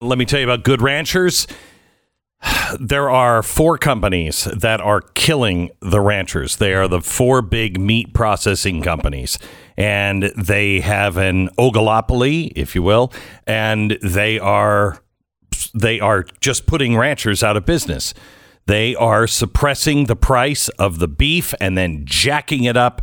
Let me tell you about Good Ranchers. There are four companies that are killing the ranchers. They are the four big meat processing companies. And they have an oligopoly, if you will, and they are they are just putting ranchers out of business. They are suppressing the price of the beef and then jacking it up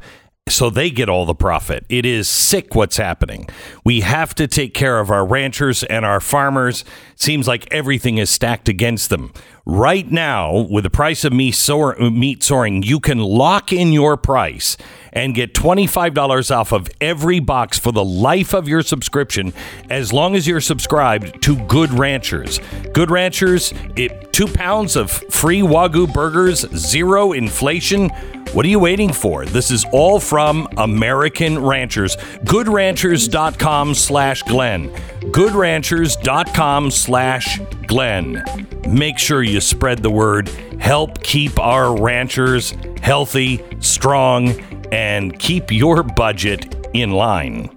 so they get all the profit. It is sick what's happening. We have to take care of our ranchers and our farmers. Seems like everything is stacked against them. Right now, with the price of meat, meat soaring, you can lock in your price and get $25 off of every box for the life of your subscription as long as you're subscribed to Good Ranchers. Good Ranchers, it, two pounds of free Wagyu burgers, zero inflation. What are you waiting for? This is all from American Ranchers. GoodRanchers.com slash Glenn. GoodRanchers.com slash Glenn. Make sure you spread the word. Help keep our ranchers healthy, strong, and keep your budget in line.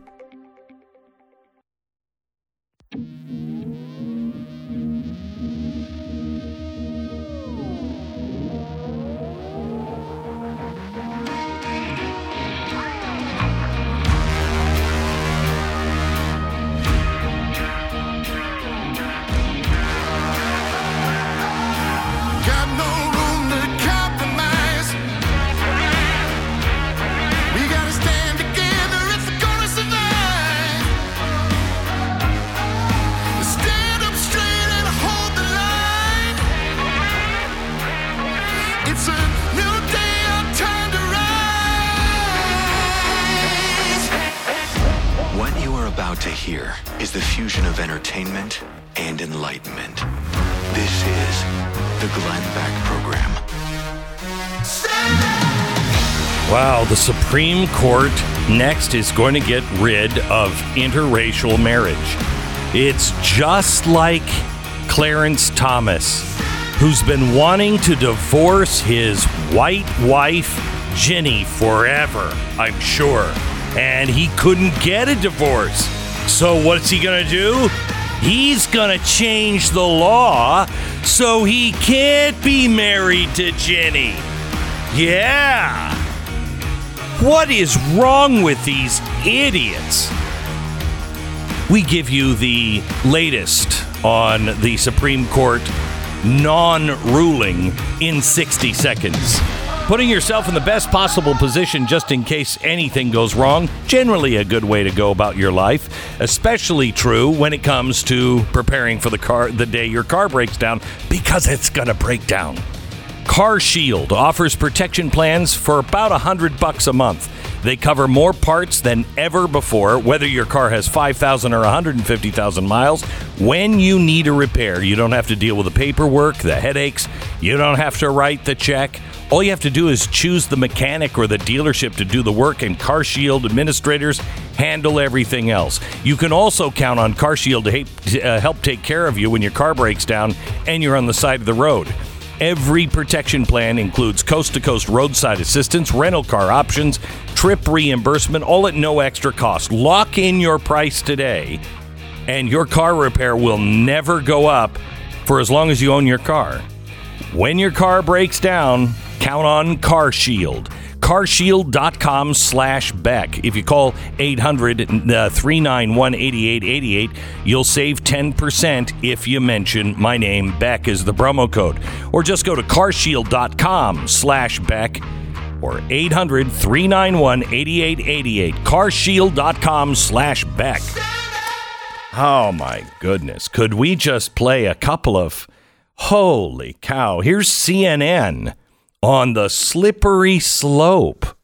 Hear is the fusion of entertainment and enlightenment. This is the Glenn Beck Program. Wow, the Supreme Court next is going to get rid of interracial marriage. It's just like Clarence Thomas, who's been wanting to divorce his white wife, Ginny, forever, I'm sure. And he couldn't get a divorce. So, what's he going to do? He's going to change the law so he can't be married to Ginny. Yeah. What is wrong with these idiots? We give you the latest on the Supreme Court non ruling in 60 seconds. Putting yourself in the best possible position just in case anything goes wrong, generally a good way to go about your life, especially true when it comes to preparing for the car the day your car breaks down because it's going to break down. Car Shield offers protection plans for about a hundred bucks a month. They cover more parts than ever before, whether your car has 5,000 or 150,000 miles. When you need a repair, you don't have to deal with the paperwork, the headaches. You don't have to write the check. All you have to do is choose the mechanic or the dealership to do the work, and CarShield administrators handle everything else. You can also count on CarShield to uh, help take care of you when your car breaks down and you're on the side of the road. Every protection plan includes coast to coast roadside assistance, rental car options, trip reimbursement, all at no extra cost. Lock in your price today, and your car repair will never go up for as long as you own your car. When your car breaks down, count on Car Shield. carshield.com slash beck. If you call 800-391-8888 uh, you'll save 10% if you mention my name. Beck is the promo code. Or just go to carshield.com slash beck or 800-391-8888 carshield.com slash beck. Oh my goodness. Could we just play a couple of holy cow. Here's cnn on the slippery slope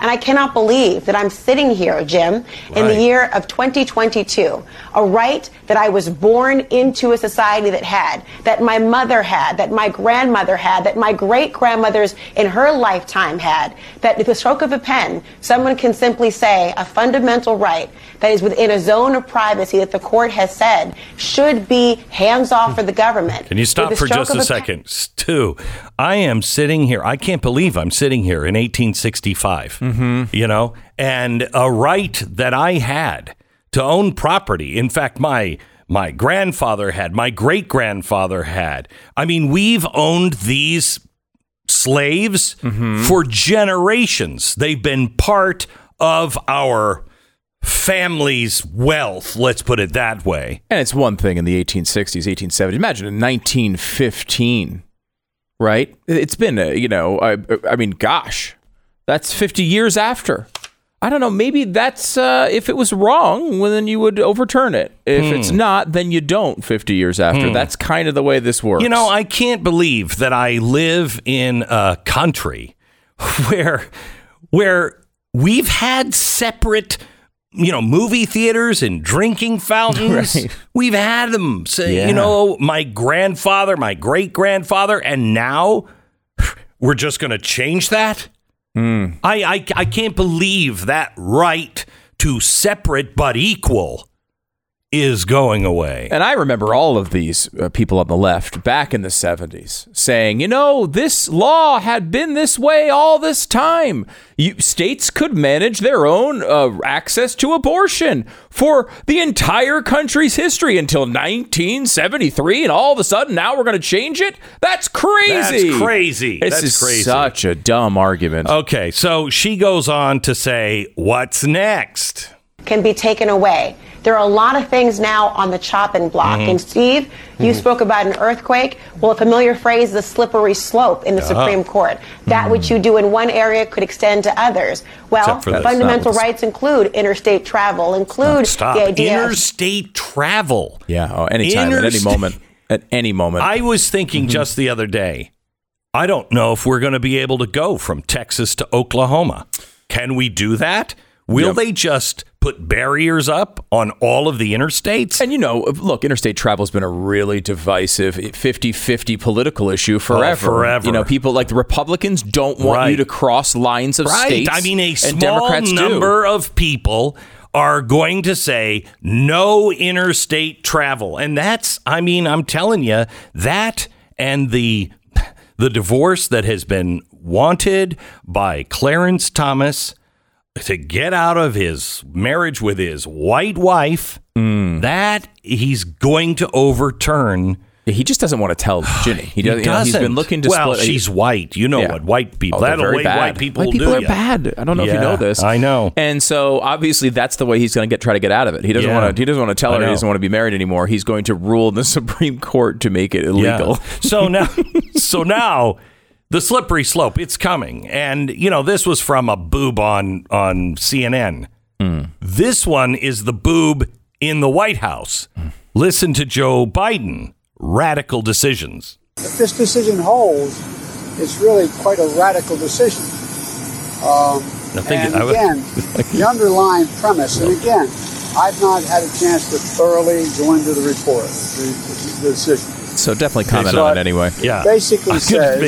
And I cannot believe that I'm sitting here, Jim, in the year of 2022, a right that I was born into a society that had, that my mother had, that my grandmother had, that my great grandmothers in her lifetime had, that with the stroke of a pen, someone can simply say a fundamental right that is within a zone of privacy that the court has said should be hands off hmm. for the government. Can you stop for just a pen- second? Stu, I am sitting here. I can't believe I'm sitting here in 1865. Mm-hmm. You know, and a right that I had to own property. In fact, my my grandfather had, my great grandfather had. I mean, we've owned these slaves for generations. They've been part of our family's wealth, let's put it that way. And it's one thing in the 1860s, 1870s. Imagine in 1915, right? It's been, uh, you know, I, I mean, gosh, that's 50 years after. I don't know. Maybe that's uh, if it was wrong, well, then you would overturn it. If it's Hmm. not, then you don't. 50 years after. That's kind of the way this works. You know, I can't believe that I live in a country where where we've had separate you know movie theaters and drinking fountains Right. we've had them say Yeah. you know my grandfather my great grandfather and now we're just going to change that Hmm. I, I i can't believe that right to separate but equal is going away And I remember all of these uh, people on the left back in the 70s saying, you know, this law had been this way all this time. You, states could manage their own uh, access to abortion for the entire country's history until 1973. And all of a sudden, now we're going to change it? That's crazy. That's crazy. This That's is crazy. such a dumb argument. Okay, so she goes on to say, What's next? can be taken away. There are a lot of things now on the chopping block. And mm-hmm. Steve, you mm-hmm. spoke about an earthquake. Well, a familiar phrase the slippery slope in the uh-huh. Supreme Court. That mm-hmm. which you do in one area could extend to others. Well, Except this. fundamental Not rights include interstate travel, include Stop. the idea of Interstate travel. yeah, oh, anytime, at any moment. At any moment. I was thinking just the other day, I don't know if we're going to be able to go from Texas to Oklahoma. Can we do that? Will Yep. they just put barriers up on all of the interstates? And you know, look, interstate travel has been a really divisive 50-50 political issue oh, forever. Oh, forever. You know, people like the Republicans don't want Right. you to cross lines of right. states. I mean, a small Democrats do. number of people are going to say no interstate travel. And that's, I mean, I'm telling you, that and the the divorce that has been wanted by Clarence Thomas to get out of his marriage with his white wife, Mm. that he's going to overturn. He just doesn't want to tell Ginny. He, He does, you know, he's been looking to well, split. she's white. You know Yeah. what white people. Oh, that'll very bad. white people White people do are ya. bad. I don't know if you know this. I know. And so obviously that's the way he's going to get try to get out of it. He doesn't Yeah. want to. He doesn't want to tell I her he doesn't want to be married anymore. He's going to rule in the Supreme Court to make it illegal. Yeah. So now, so now, the slippery slope. It's coming, and you know this was from a boob on on CNN. This one is the boob in the White House. Listen to Joe Biden. Radical decisions. If this decision holds, it's really quite a radical decision. Um, I think and I would- again, the underlying premise, and again, I've not had a chance to thoroughly go into the report, the, the decision. So definitely comment so- on it anyway. Yeah. Basically I says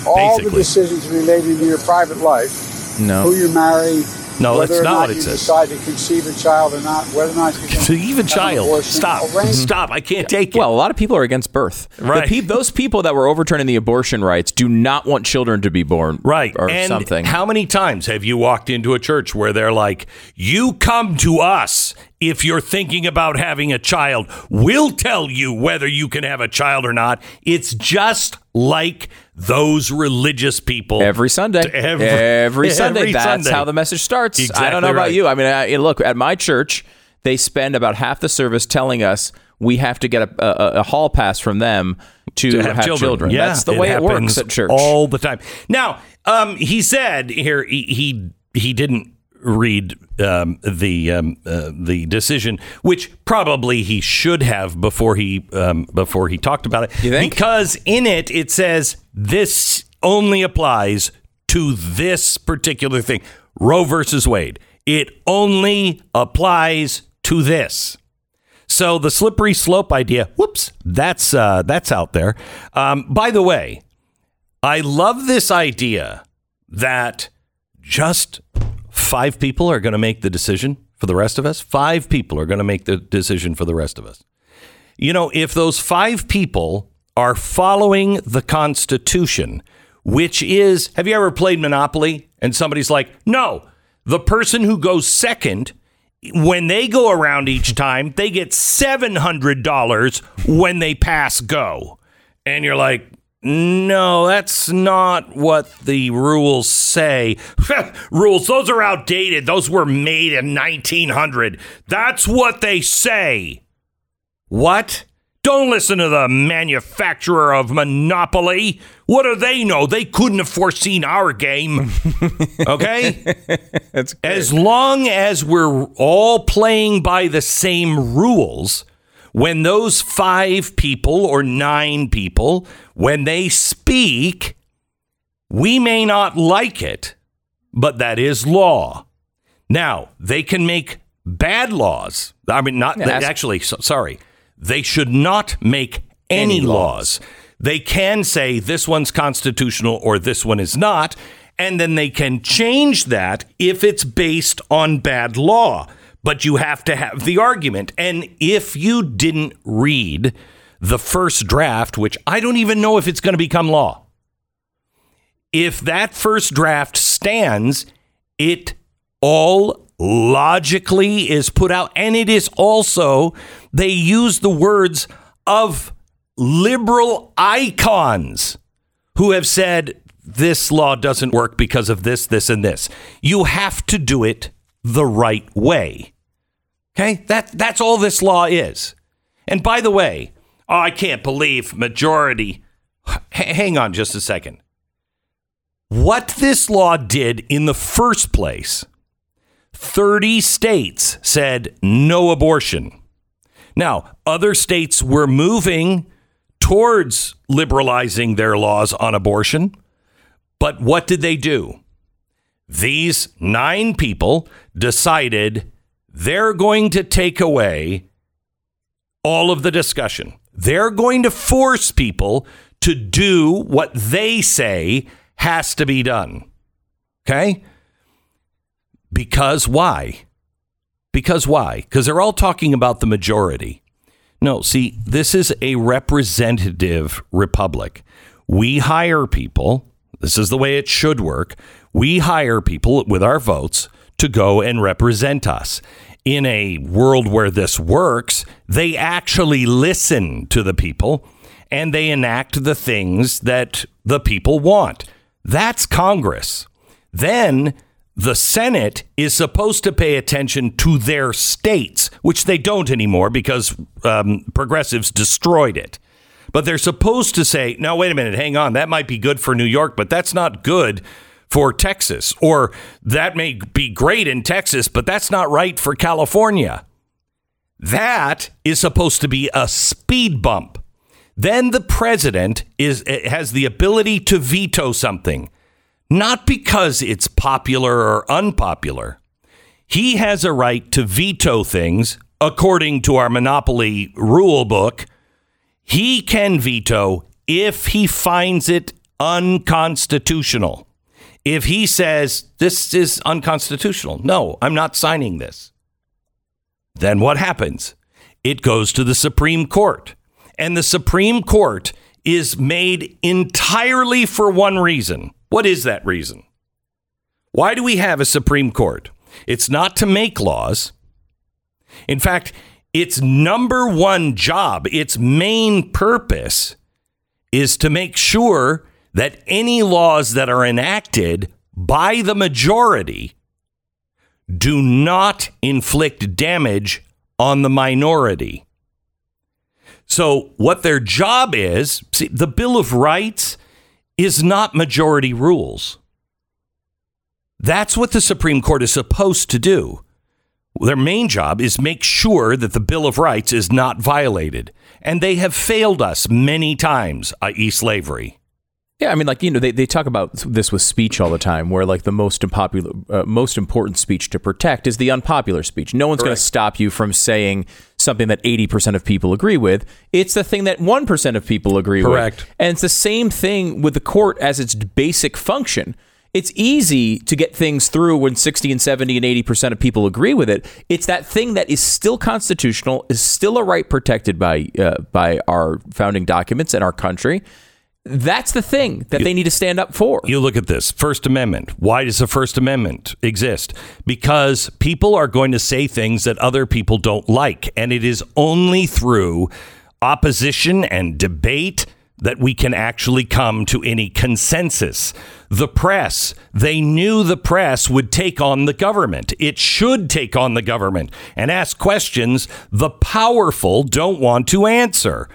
make- all the decisions relating to your private life, No. who you marry, No, whether that's or not not what it you says. decide to conceive a child or not, whether or not you can To even child. abortion, Stop. arrange- Stop. I can't take it. Well, a lot of people are against birth. The Right. peop- those people that were overturning the abortion rights do not want children to be born. Right. Or and something. How many times have you walked into a church where they're like, you come to us if you're thinking about having a child. We'll tell you whether you can have a child or not. It's just like those religious people. Every Sunday. Every- Every, Sunday. every That's Sunday. how the message starts. I don't know about you. I mean, I, look, at my church, they spend about half the service telling us we have to get a, a, a hall pass from them to, to have, children. Yeah, That's the way it works at church. all the time. Now, um, he said here he he, he didn't read um, the um, uh, the decision, which probably he should have before he um, before he talked about it. Because in it it says this only applies to this particular thing, Roe versus Wade. It only applies to this. So the slippery slope idea, whoops, that's uh, that's out there. Um, by the way, I love this idea that just five people are going to make the decision for the rest of us. Five people are going to make the decision for the rest of us. You know, if those five people are following the Constitution, which is, have you ever played Monopoly and somebody's like, no, the person who goes second when they go around each time, they get $700 when they pass go. And you're like, no, that's not what the rules say. rules, those are outdated. Those were made in 1900. That's what they say. What? Don't listen to the manufacturer of Monopoly. What do they know? They couldn't have foreseen our game. Okay? That's as long as we're all playing by the same rules, when those five people or nine people, when they speak, we may not like it, but that is law. Now, they can make bad laws. I mean, not Yeah, actually, so, sorry. They should not make any, Any laws. They can say this one's constitutional or this one is not, and then they can change that if it's based on bad law. But you have to have the argument. And if you didn't read the first draft, which I don't even know if it's going to become law, if that first draft stands, it all logically is put out. And it is also, they use the words of liberal icons who have said this law doesn't work because of this, this, and this. You have to do it the right way. Okay? That, that's all this law is. And by the way, oh, I can't believe majority. H- hang on just a second. What this law did in the first place, 30 states said no abortion. Now, other states were moving towards liberalizing their laws on abortion. But what did they do? These nine people decided they're going to take away all of the discussion. They're going to force people to do what they say has to be done. Okay? Because why? Because why? Because they're all talking about the majority. No, see, this is a representative republic. We hire people. This is the way it should work. We hire people with our votes to go and represent us. In a world where this works, they actually listen to the people and they enact the things that the people want. That's Congress. Then the Senate is supposed to pay attention to their states, which they don't anymore because um, progressives destroyed it. But they're supposed to say, no, wait a minute, hang on, that might be good for New York, but that's not good for Texas. Or that may be great in Texas, but that's not right for California. That is supposed to be a speed bump. Then the president is eh, has the ability to veto something, not because it's popular or unpopular. He has a right to veto things according to our monopoly rule book. He can veto if he finds it unconstitutional. If he says this is unconstitutional, no, I'm not signing this. Then what happens? It goes to the Supreme Court. And the Supreme Court is made entirely for one reason. What is that reason? Why do we have a Supreme Court? It's not to make laws. In fact, its number one job, its main purpose, is to make sure that any laws that are enacted by the majority do not inflict damage on the minority. So, what their job is see, the Bill of Rights is not majority rules. That's what the Supreme Court is supposed to do. Their main job is make sure that the Bill of Rights is not violated. And they have failed us many times, i.e., slavery. Yeah, I mean, like you know, they, they talk about this with speech all the time, where like the most unpopular, uh, most important speech to protect is the unpopular speech. No one's going to stop you from saying something that eighty percent of people agree with. It's the thing that one percent of people agree Correct. with, and it's the same thing with the court as its basic function. It's easy to get things through when 60 and 70 and 80% of people agree with it. It's that thing that is still constitutional, is still a right protected by uh, by our founding documents and our country. That's the thing that they need to stand up for. You look at this First Amendment. Why does the First Amendment exist? Because people are going to say things that other people don't like. And it is only through opposition and debate that we can actually come to any consensus. The press, they knew the press would take on the government. It should take on the government and ask questions the powerful don't want to answer.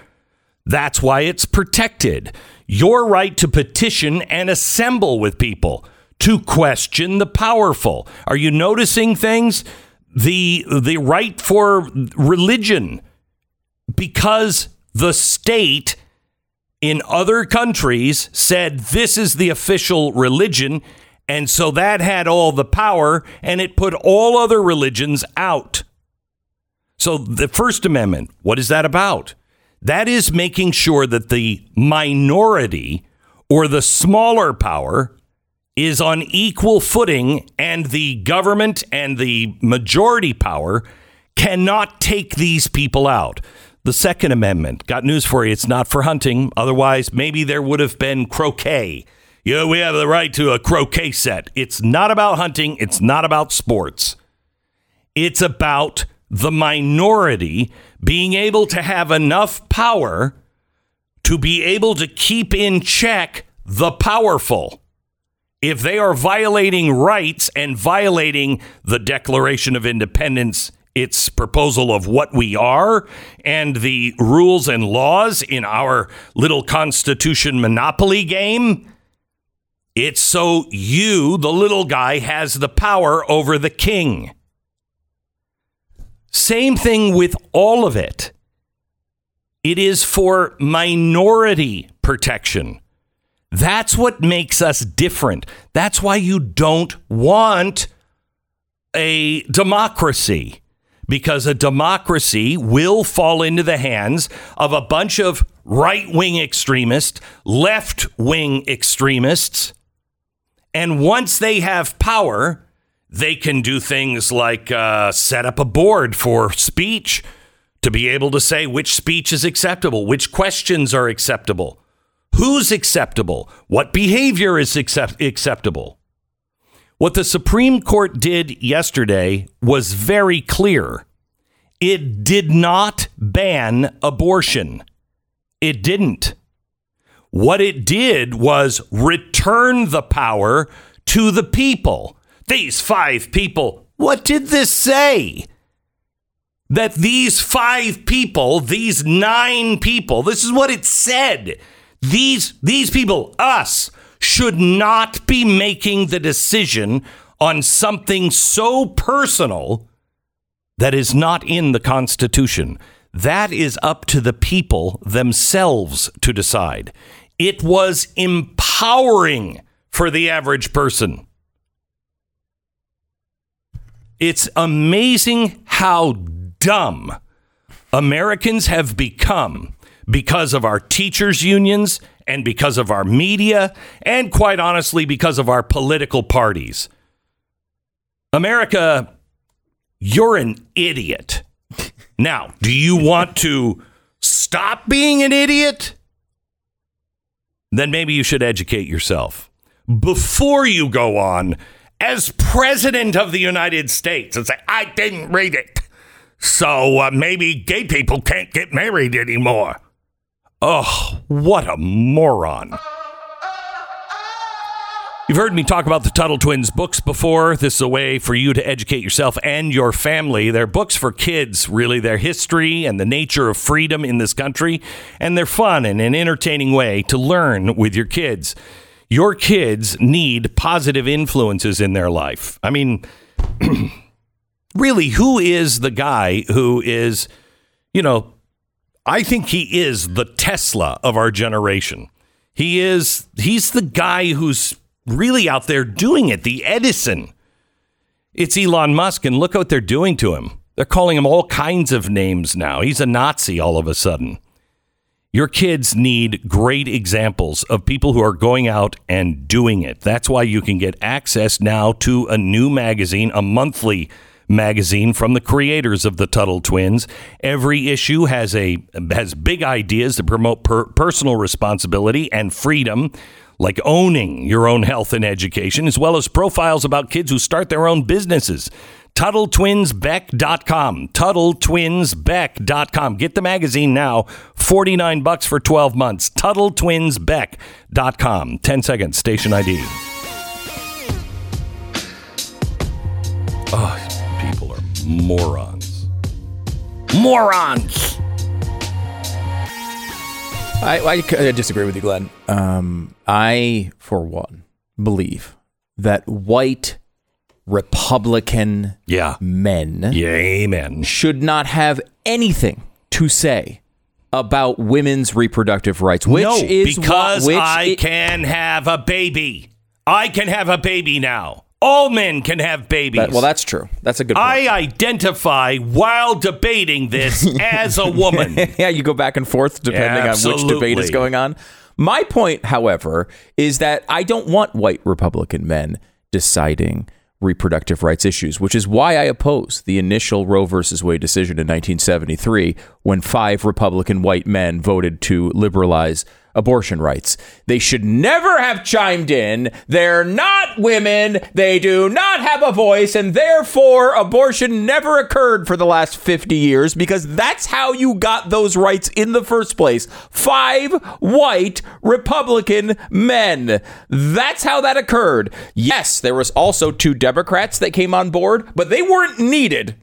That's why it's protected. Your right to petition and assemble with people to question the powerful. Are you noticing things? The the right for religion because the state in other countries said this is the official religion and so that had all the power and it put all other religions out. So the First Amendment, what is that about? That is making sure that the minority or the smaller power is on equal footing and the government and the majority power cannot take these people out. The Second Amendment, got news for you, it's not for hunting. Otherwise, maybe there would have been croquet. Yeah, we have the right to a croquet set. It's not about hunting, it's not about sports. It's about the minority being able to have enough power to be able to keep in check the powerful. If they are violating rights and violating the Declaration of Independence, its proposal of what we are, and the rules and laws in our little Constitution monopoly game, it's so you, the little guy, has the power over the king. Same thing with all of it. It is for minority protection. That's what makes us different. That's why you don't want a democracy because a democracy will fall into the hands of a bunch of right wing extremists, left wing extremists. And once they have power, they can do things like uh, set up a board for speech to be able to say which speech is acceptable, which questions are acceptable, who's acceptable, what behavior is accept- acceptable. What the Supreme Court did yesterday was very clear. It did not ban abortion. It didn't. What it did was return the power to the people. These five people, what did this say? That these five people, these nine people, this is what it said. These these people, us, should not be making the decision on something so personal that is not in the Constitution. That is up to the people themselves to decide. It was empowering for the average person. It's amazing how dumb Americans have become because of our teachers' unions and because of our media, and quite honestly, because of our political parties. America, you're an idiot. Now, do you want to stop being an idiot? Then maybe you should educate yourself before you go on as president of the United States and say, I didn't read it. So uh, maybe gay people can't get married anymore. Oh, what a moron. You've heard me talk about the Tuttle Twins books before. This is a way for you to educate yourself and your family. They're books for kids, really. Their history and the nature of freedom in this country. And they're fun and an entertaining way to learn with your kids. Your kids need positive influences in their life. I mean, really, who is the guy who is, you know, I think he is the Tesla of our generation. He is, he's the guy who's really out there doing it, the Edison. It's Elon Musk, and look what they're doing to him. They're calling him all kinds of names now. He's a Nazi all of a sudden. Your kids need great examples of people who are going out and doing it. That's why you can get access now to a new magazine, a monthly magazine from the creators of the Tuttle Twins. Every issue has a has big ideas to promote per- personal responsibility and freedom, like owning your own health and education, as well as profiles about kids who start their own businesses. TuttleTwinsBeck.com. TuttleTwinsBeck.com. Get the magazine now. 49 bucks for 12 months. TuttleTwinsBeck.com. 10 seconds. Station ID. Oh, people are morons. Morons. I, I c- I disagree with you, Glenn. Um, I, for one, believe that white Republican Yeah. men Yeah, amen. should not have anything to say about women's reproductive rights, which no, is because which I i- can have a baby. I can have a baby now. All men can have babies. that- well, that's true. That's a good point. I identify while debating this as a woman. yeah, you go back and forth depending on which debate is going on. My point, however, is that I don't want white Republican men deciding reproductive rights issues, which is why I oppose the initial Roe versus Wade decision in 1973 when five Republican white men voted to liberalize abortion rights. They should never have chimed in. They're not women. They do not have a voice, and therefore abortion never occurred for the last 50 years because that's how you got those rights in the first place. Five white Republican men. That's how that occurred. Yes, there was also two Democrats that came on board, but they weren't needed.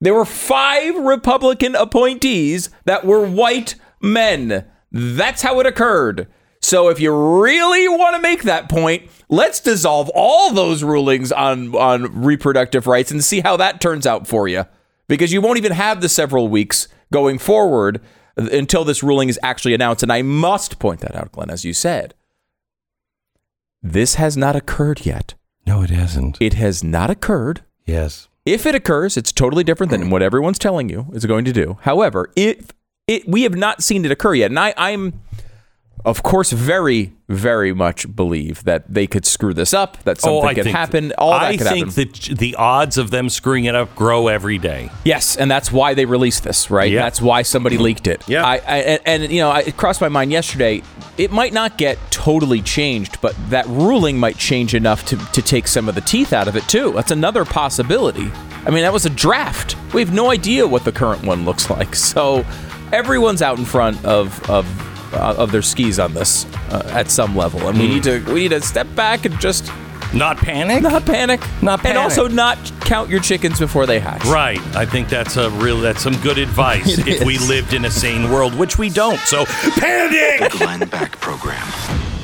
There were five Republican appointees that were white men. That's how it occurred. So if you really want to make that point, let's dissolve all those rulings on on reproductive rights and see how that turns out for you. Because you won't even have the several weeks going forward until this ruling is actually announced. And I must point that out, Glenn, as you said. This has not occurred yet. No, it hasn't. It has not occurred. Yes. If it occurs, it's totally different than what everyone's telling you is going to do. However, if it, we have not seen it occur yet, and I, I'm, of course, very, very much believe that they could screw this up, that oh, something oh, could think happen, all that I could think happen. that the odds of them screwing it up grow every day. Yes, and that's why they released this, right? Yeah. That's why somebody leaked it. Yeah. I, I and, and you know, I, it crossed my mind yesterday. It might not get totally changed, but that ruling might change enough to to take some of the teeth out of it too. That's another possibility. I mean, that was a draft. We have no idea what the current one looks like. So everyone's out in front of of uh, of their skis on this uh, at some level, and Hmm. we need to we need to step back and just Not panic. not panic, Not panic. and panic. also not count your chickens before they hatch. Right. I think that's a real that's some good advice It if we is. lived in a sane world, which we don't. So panic. Glenn Beck Program.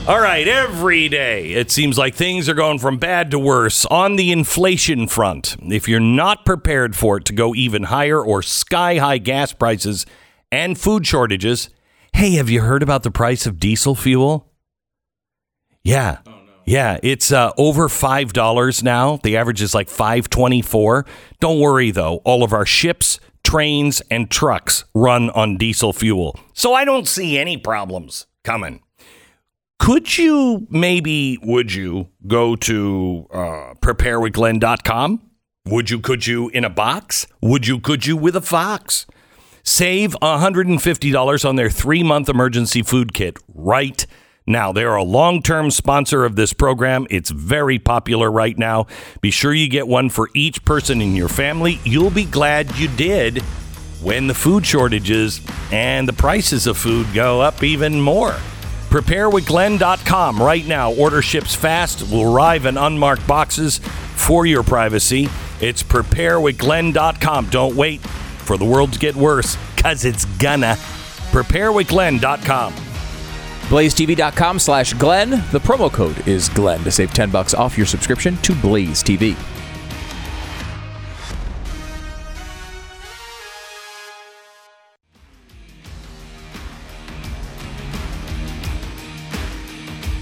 All right, every day it seems like things are going from bad to worse on the inflation front. If you're not prepared for it to go even higher or sky high gas prices and food shortages, hey, have you heard about the price of diesel fuel? Yeah. Yeah, it's uh, over five dollars now. The average is like five twenty-four. Don't worry though; all of our ships, trains, and trucks run on diesel fuel, so I don't see any problems coming. Could you maybe, would you go to uh, preparewithglenn.com? Would you, could you in a box? Would you, could you with a fox? Save $150 on their three month emergency food kit right now. They're a long term sponsor of this program. It's very popular right now. Be sure you get one for each person in your family. You'll be glad you did when the food shortages and the prices of food go up even more. PrepareWithGlenn.com right now. Order ships fast, will arrive in unmarked boxes for your privacy. It's PrepareWithGlenn.com. Don't wait for the world to get worse, because it's gonna. PrepareWithGlenn.com. BlazeTV.com slash Glenn. The promo code is Glenn to save 10 bucks off your subscription to Blaze TV.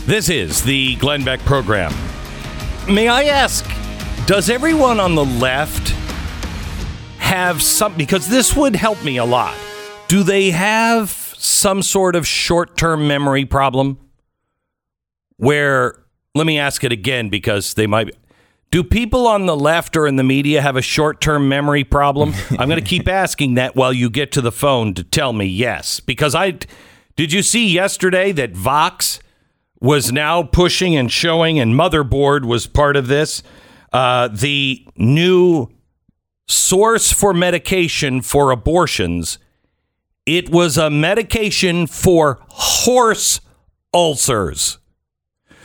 This is the Glenn Beck program. May I ask, does everyone on the left have some, because this would help me a lot. Do they have some sort of short term memory problem? Where, let me ask it again because they might, Do people on the left or in the media have a short term memory problem? I'm going to keep asking that while you get to the phone to tell me yes. Because I did you see yesterday that Vox was now pushing and showing, and Motherboard was part of this, uh, the new source for medication for abortions. It was a medication for horse ulcers.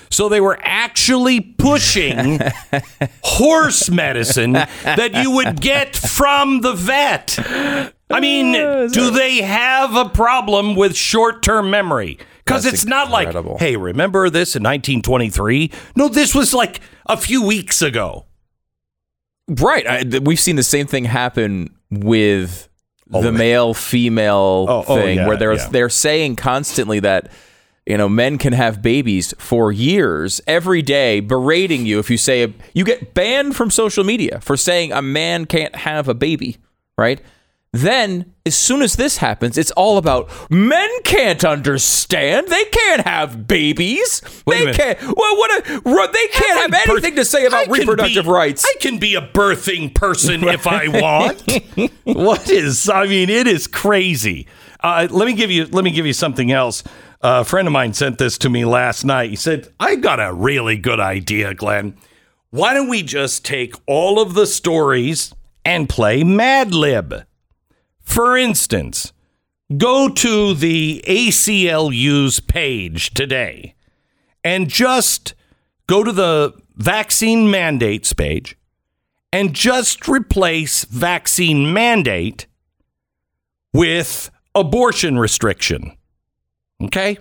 So they were actually pushing horse medicine that you would get from the vet. I mean, do they have a problem with short term memory? Because it's not like, hey, remember this in 1923? No, this was like a few weeks ago. Right. I, we've seen the same thing happen with the male female Oh, oh, thing yeah, where they're yeah. they're saying constantly that you know men can have babies for years every day berating you if you say you get banned from social media for saying a man can't have a baby, right? Then as soon as this happens, it's all about men can't understand. They can't have babies. Wait they can't. Well, what? A, they can't have anything per- to say about reproductive be- rights. I can be a birthing person if I want. what is? I mean, it is crazy. Uh, let me give you. Let me give you something else. a friend of mine sent this to me last night. He said, "I got a really good idea, Glenn. Why don't we just take all of the stories and play Mad Lib? For instance." Go to the ACLU's page today and just go to the vaccine mandates page and just replace vaccine mandate with abortion restriction. Okay?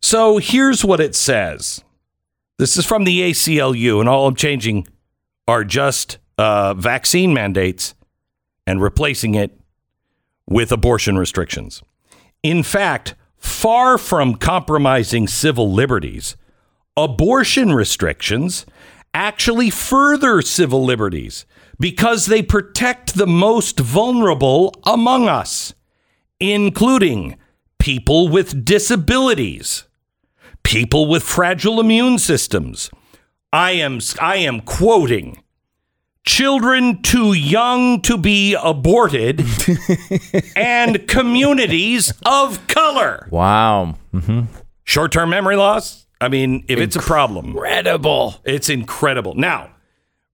So here's what it says. This is from the ACLU, and all I'm changing are just uh, vaccine mandates and replacing it with abortion restrictions. In fact, far from compromising civil liberties, abortion restrictions actually further civil liberties because they protect the most vulnerable among us, including people with disabilities, people with fragile immune systems. I am I am quoting children too young to be aborted and communities of color. Wow. Mm-hmm. Short term memory loss? I mean, if it's a problem, Incredible. it's incredible. Now,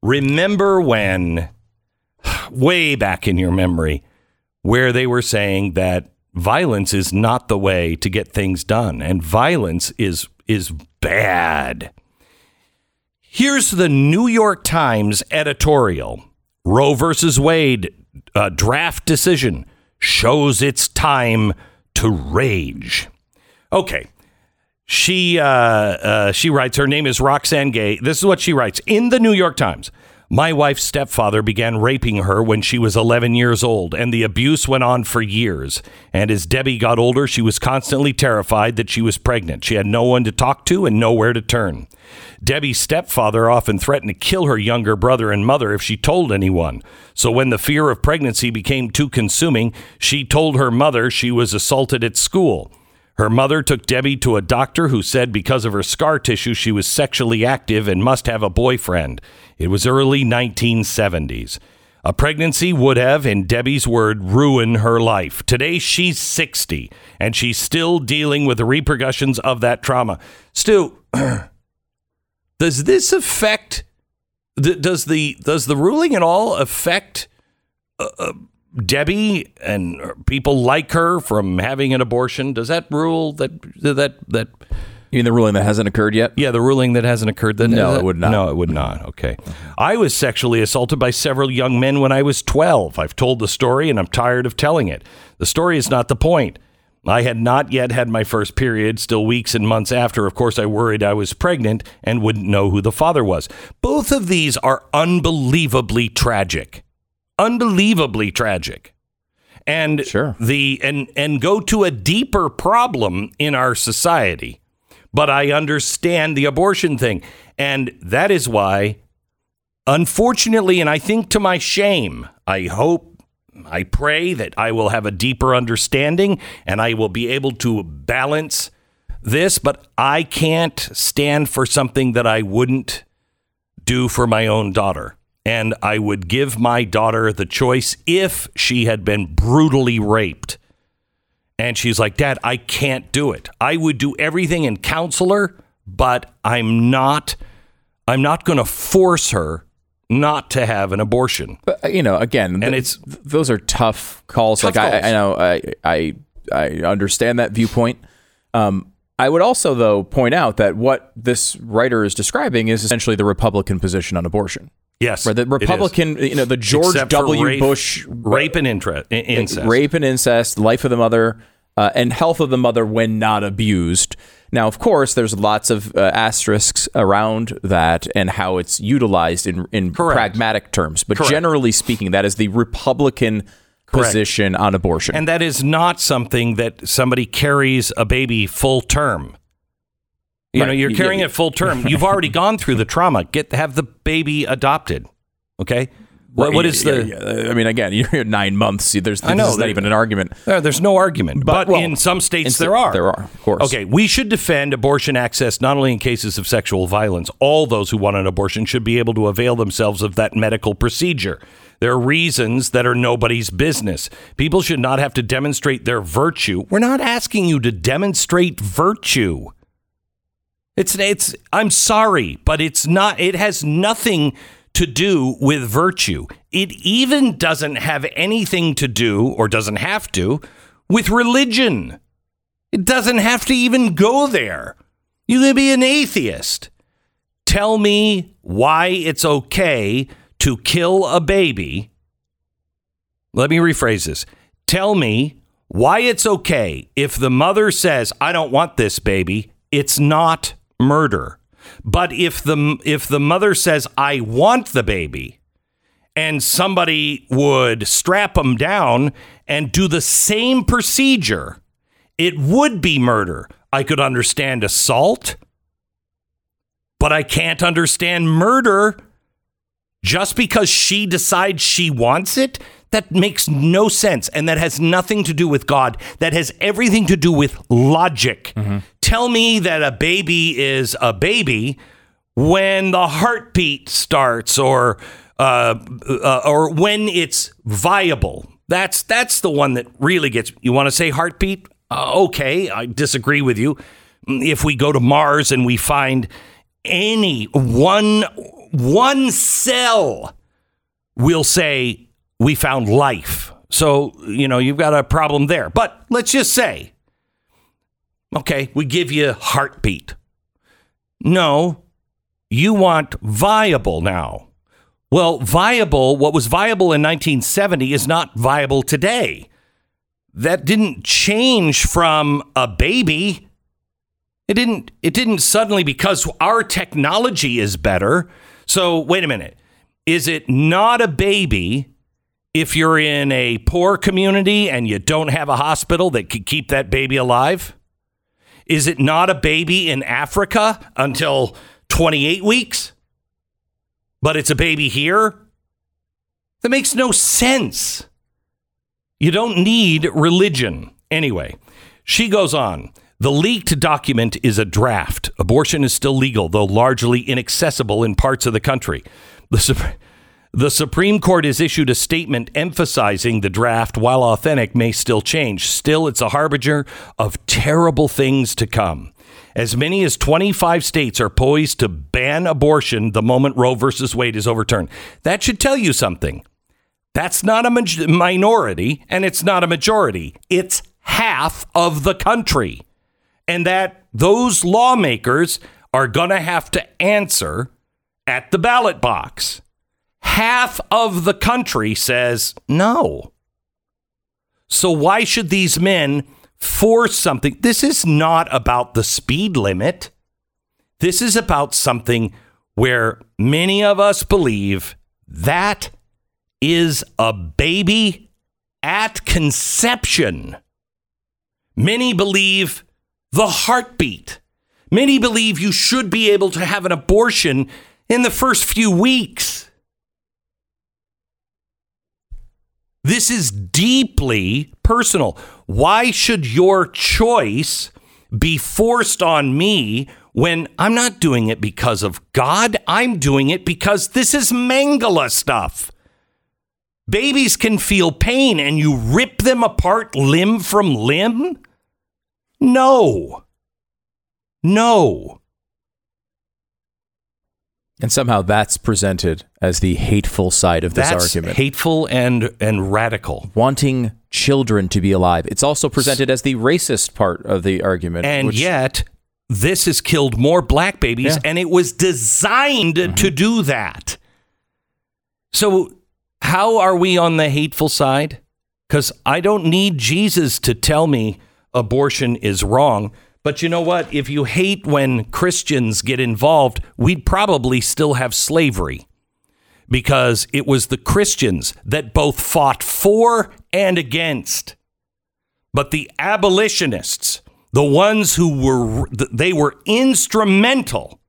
remember when, way back in your memory, where they were saying that violence is not the way to get things done, and violence is is bad. Here's the New York Times editorial: Roe versus Wade uh, draft decision shows it's time to rage. Okay. She uh, uh, she writes. Her name is Roxane Gay. This is what she writes in the New York Times. My wife's stepfather began raping her when she was 11 years old, and the abuse went on for years. And as Debbie got older, she was constantly terrified that she was pregnant. She had no one to talk to and nowhere to turn. Debbie's stepfather often threatened to kill her younger brother and mother if she told anyone. So when the fear of pregnancy became too consuming, she told her mother she was assaulted at school. Her mother took Debbie to a doctor who said because of her scar tissue, she was sexually active and must have a boyfriend. It was early 1970s. A pregnancy would have, in Debbie's word, ruined her life. Today, she's 60 and she's still dealing with the repercussions of that trauma. Stu, does this affect, does the, does the ruling at all affect uh, uh, Debbie and people like her from having an abortion? Does that rule that that that You mean the ruling that hasn't occurred yet? yeah, the ruling that hasn't occurred then No, it would not. No, it would not. Okay. I was sexually assaulted by several young men when I was 12. I've told the story and I'm tired of telling it. The story is not the point. I had not yet had my first period, still weeks and months after. Of course, I worried I was pregnant and wouldn't know who the father was. Both of these are unbelievably tragic. Unbelievably tragic. And Sure. the and and go to a deeper problem in our society. But I understand the abortion thing. And that is why unfortunately and I think to my shame, I hope I pray that I will have a deeper understanding and I will be able to balance this, but I can't stand for something that I wouldn't do for my own daughter. And I would give my daughter the choice if she had been brutally raped. And she's like, Dad, I can't do it. I would do everything and counsel her, but I'm not I'm not going to force her not to have an abortion. But uh, you know, again, And th- it's- th- those are tough calls. Tough like calls. I, I know, I, I I understand that viewpoint. Um, I would also, though, point out that what this writer is describing is essentially the Republican position on abortion. Yes. Right, the. Republican, you know, the George Except W. rape- Bush rape and intra- incest. rape and incest, life of the mother, uh, and health of the mother when not abused. Now, of course, there's lots of uh, asterisks around that and how it's utilized in in Correct. pragmatic terms. But Correct. generally speaking, that is the Republican position on abortion. And that is not something that somebody carries a baby full term. You know, Right. you're carrying yeah. it full term. You've already gone through the trauma. Get have the baby adopted. Okay. What, what is the? Yeah. I mean, again, you're nine months. There's, I know, this is not even an argument. There's no argument, but, But, well, in some states in- there are. there are, of course. Okay, we should defend abortion access not only in cases of sexual violence. All those who want an abortion should be able to avail themselves of that medical procedure. There are reasons that are nobody's business. People should not have to demonstrate their virtue. We're not asking you to demonstrate virtue. It's it's I'm sorry, but it's not it has nothing to do with virtue. It even doesn't have anything to do or doesn't have to with religion. It doesn't have to even go there. You can be an atheist. Tell me why it's okay to kill a baby. Let me rephrase this. Tell me why it's okay if the mother says, "I don't want this baby." It's not murder. But if the if the mother says, "I want the baby," and somebody would strap them down and do the same procedure, it would be murder. I could understand assault, but I can't understand murder just because she decides she wants it. That makes no sense. And that has nothing to do with God. That has everything to do with logic. Tell me that a baby is a baby when the heartbeat starts or uh, uh, or when it's viable. That's that's the one that really gets. You want to say heartbeat? Uh, okay, I disagree with you. If we go to Mars and we find any one one cell, we'll say we found life. So you know you've got a problem there. But let's just say, okay, we give you heartbeat. No, you want viable now. Well, viable, what was viable in 1970 is not viable today. That didn't change from a baby. It didn't it didn't suddenly because our technology is better. So, wait a minute. Is it not a baby if you're in a poor community and you don't have a hospital that could keep that baby alive? Is it not a baby in Africa until 28 weeks? But it's a baby here? That makes no sense. You don't need religion. Anyway, she goes on. The leaked document is a draft. Abortion is still legal, though largely inaccessible in parts of the country. The, the Supreme Court has issued a statement emphasizing the draft, while authentic, may still change. Still, it's a harbinger of terrible things to come. As many as 25 states are poised to ban abortion the moment Roe versus Wade is overturned. That should tell you something. That's not a maj- minority and it's not a majority. It's half of the country. And that those lawmakers are going to have to answer at the ballot box. Half of the country says no. So why should these men force something? This is not about the speed limit. This is about something where many of us believe that is a baby at conception. Many believe the heartbeat. Many believe you should be able to have an abortion in the first few weeks. This is deeply personal. Why should your choice be forced on me when I'm not doing it because of God. I'm doing it because this is Mengele stuff. Babies can feel pain and you rip them apart limb from limb? No. No. And somehow that's presented as the hateful side of this That's argument. hateful and and radical. Wanting children to be alive. It's also presented as the racist part of the argument. And which- yet, this has killed more black babies, Yeah. Mm-hmm. and it was designed to do that. So, how are we on the hateful side? Because I don't need Jesus to tell me abortion is wrong. But you know what? If you hate when Christians get involved, we'd probably still have slavery because it was the Christians that both fought for and against. But the abolitionists, the ones who were they were instrumental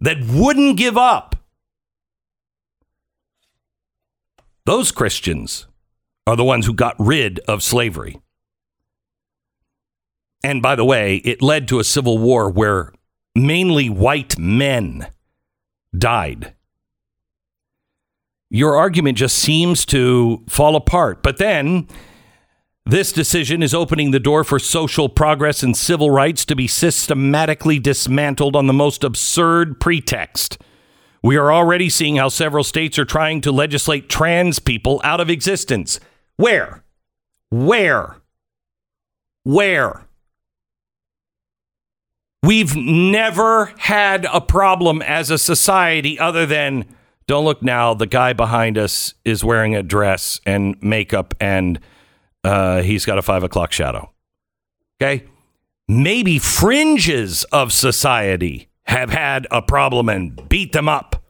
that wouldn't give up. Those Christians are the ones who got rid of slavery. And by the way, it led to a civil war where mainly white men died. Your argument just seems to fall apart. But then this decision is opening the door for social progress and civil rights to be systematically dismantled on the most absurd pretext. We are already seeing how several states are trying to legislate trans people out of existence. Where? Where? Where? We've never had a problem as a society other than don't look now, the guy behind us is wearing a dress and makeup and uh, he's got a five o'clock shadow. Okay. Maybe fringes of society have had a problem and beat them up.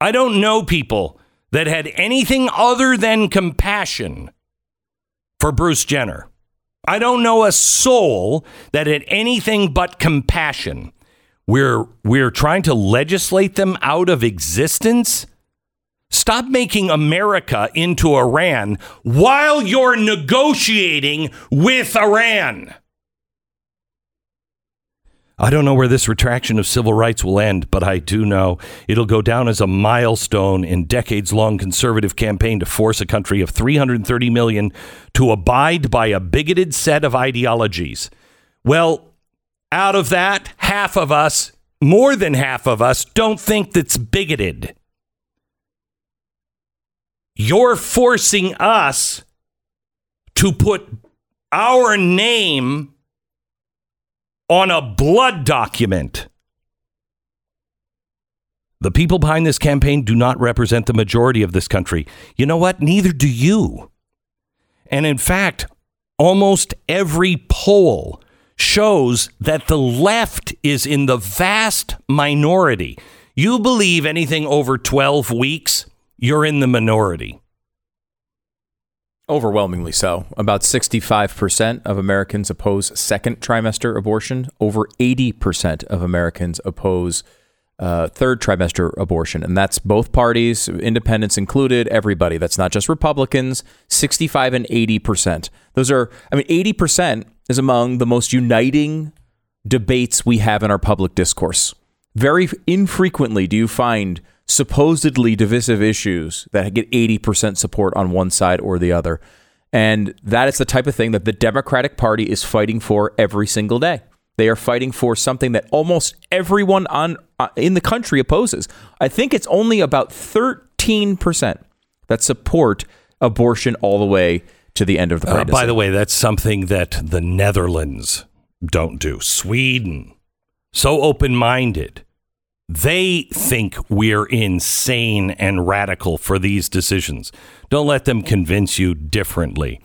I don't know people that had anything other than compassion for Bruce Jenner. I don't know a soul that had anything but compassion. We're we're trying to legislate them out of existence. Stop making America into Iran while you're negotiating with Iran. I don't know where this retraction of civil rights will end, but I do know it'll go down as a milestone in decades long conservative campaign to force a country of 330 million to abide by a bigoted set of ideologies. Well, out of that, half of us, more than half of us, don't think that's bigoted. You're forcing us to put our name on a blood document. The people behind this campaign do not represent the majority of this country. You know what? Neither do you. And in fact, almost every poll shows that the left is in the vast minority. You believe anything over 12 weeks, you're in the minority. Overwhelmingly so. About 65% of Americans oppose second trimester abortion. Over 80% of Americans oppose uh, third trimester abortion. And that's both parties, independents included, everybody. That's not just Republicans, 65 and 80%. Those are, I mean, 80% is among the most uniting debates we have in our public discourse. Very infrequently do you find supposedly divisive issues that get 80% support on one side or the other. And that is the type of thing that the Democratic Party is fighting for every single day. They are fighting for something that almost everyone on uh, in the country opposes. I think it's only about 13% that support abortion all the way to the end of the Uh, pregnancy. by the way, that's something that the Netherlands don't do. Sweden, so open minded. They think we're insane and radical for these decisions. Don't let them convince you differently.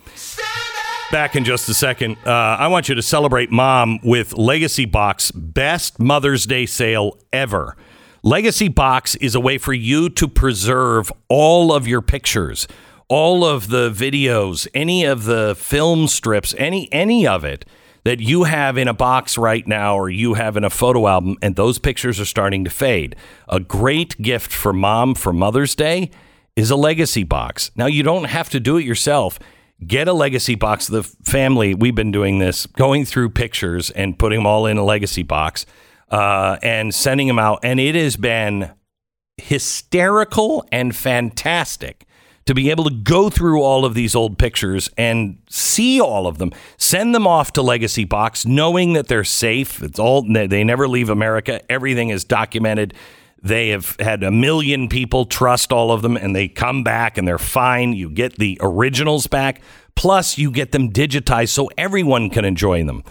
Back in just a second. Uh, I want you to celebrate mom with Legacy Box best Mother's Day sale ever. Legacy Box is a way for you to preserve all of your pictures, all of the videos, any of the film strips, any any of it that you have in a box right now or you have in a photo album and those pictures are starting to fade. A great gift for mom for Mother's Day is a legacy box. Now you don't have to do it yourself. get a legacy box. The family, we've been doing this, going through pictures and putting them all in a legacy box uh, and sending them out. And it has been hysterical and fantastic to be able to go through all of these old pictures and see all of them, send them off to Legacy Box, knowing that they're safe. It's all they never leave America. Everything is documented. They have had a million people trust all of them, and they come back and they're fine. You get the originals back, plus you get them digitized so everyone can enjoy them.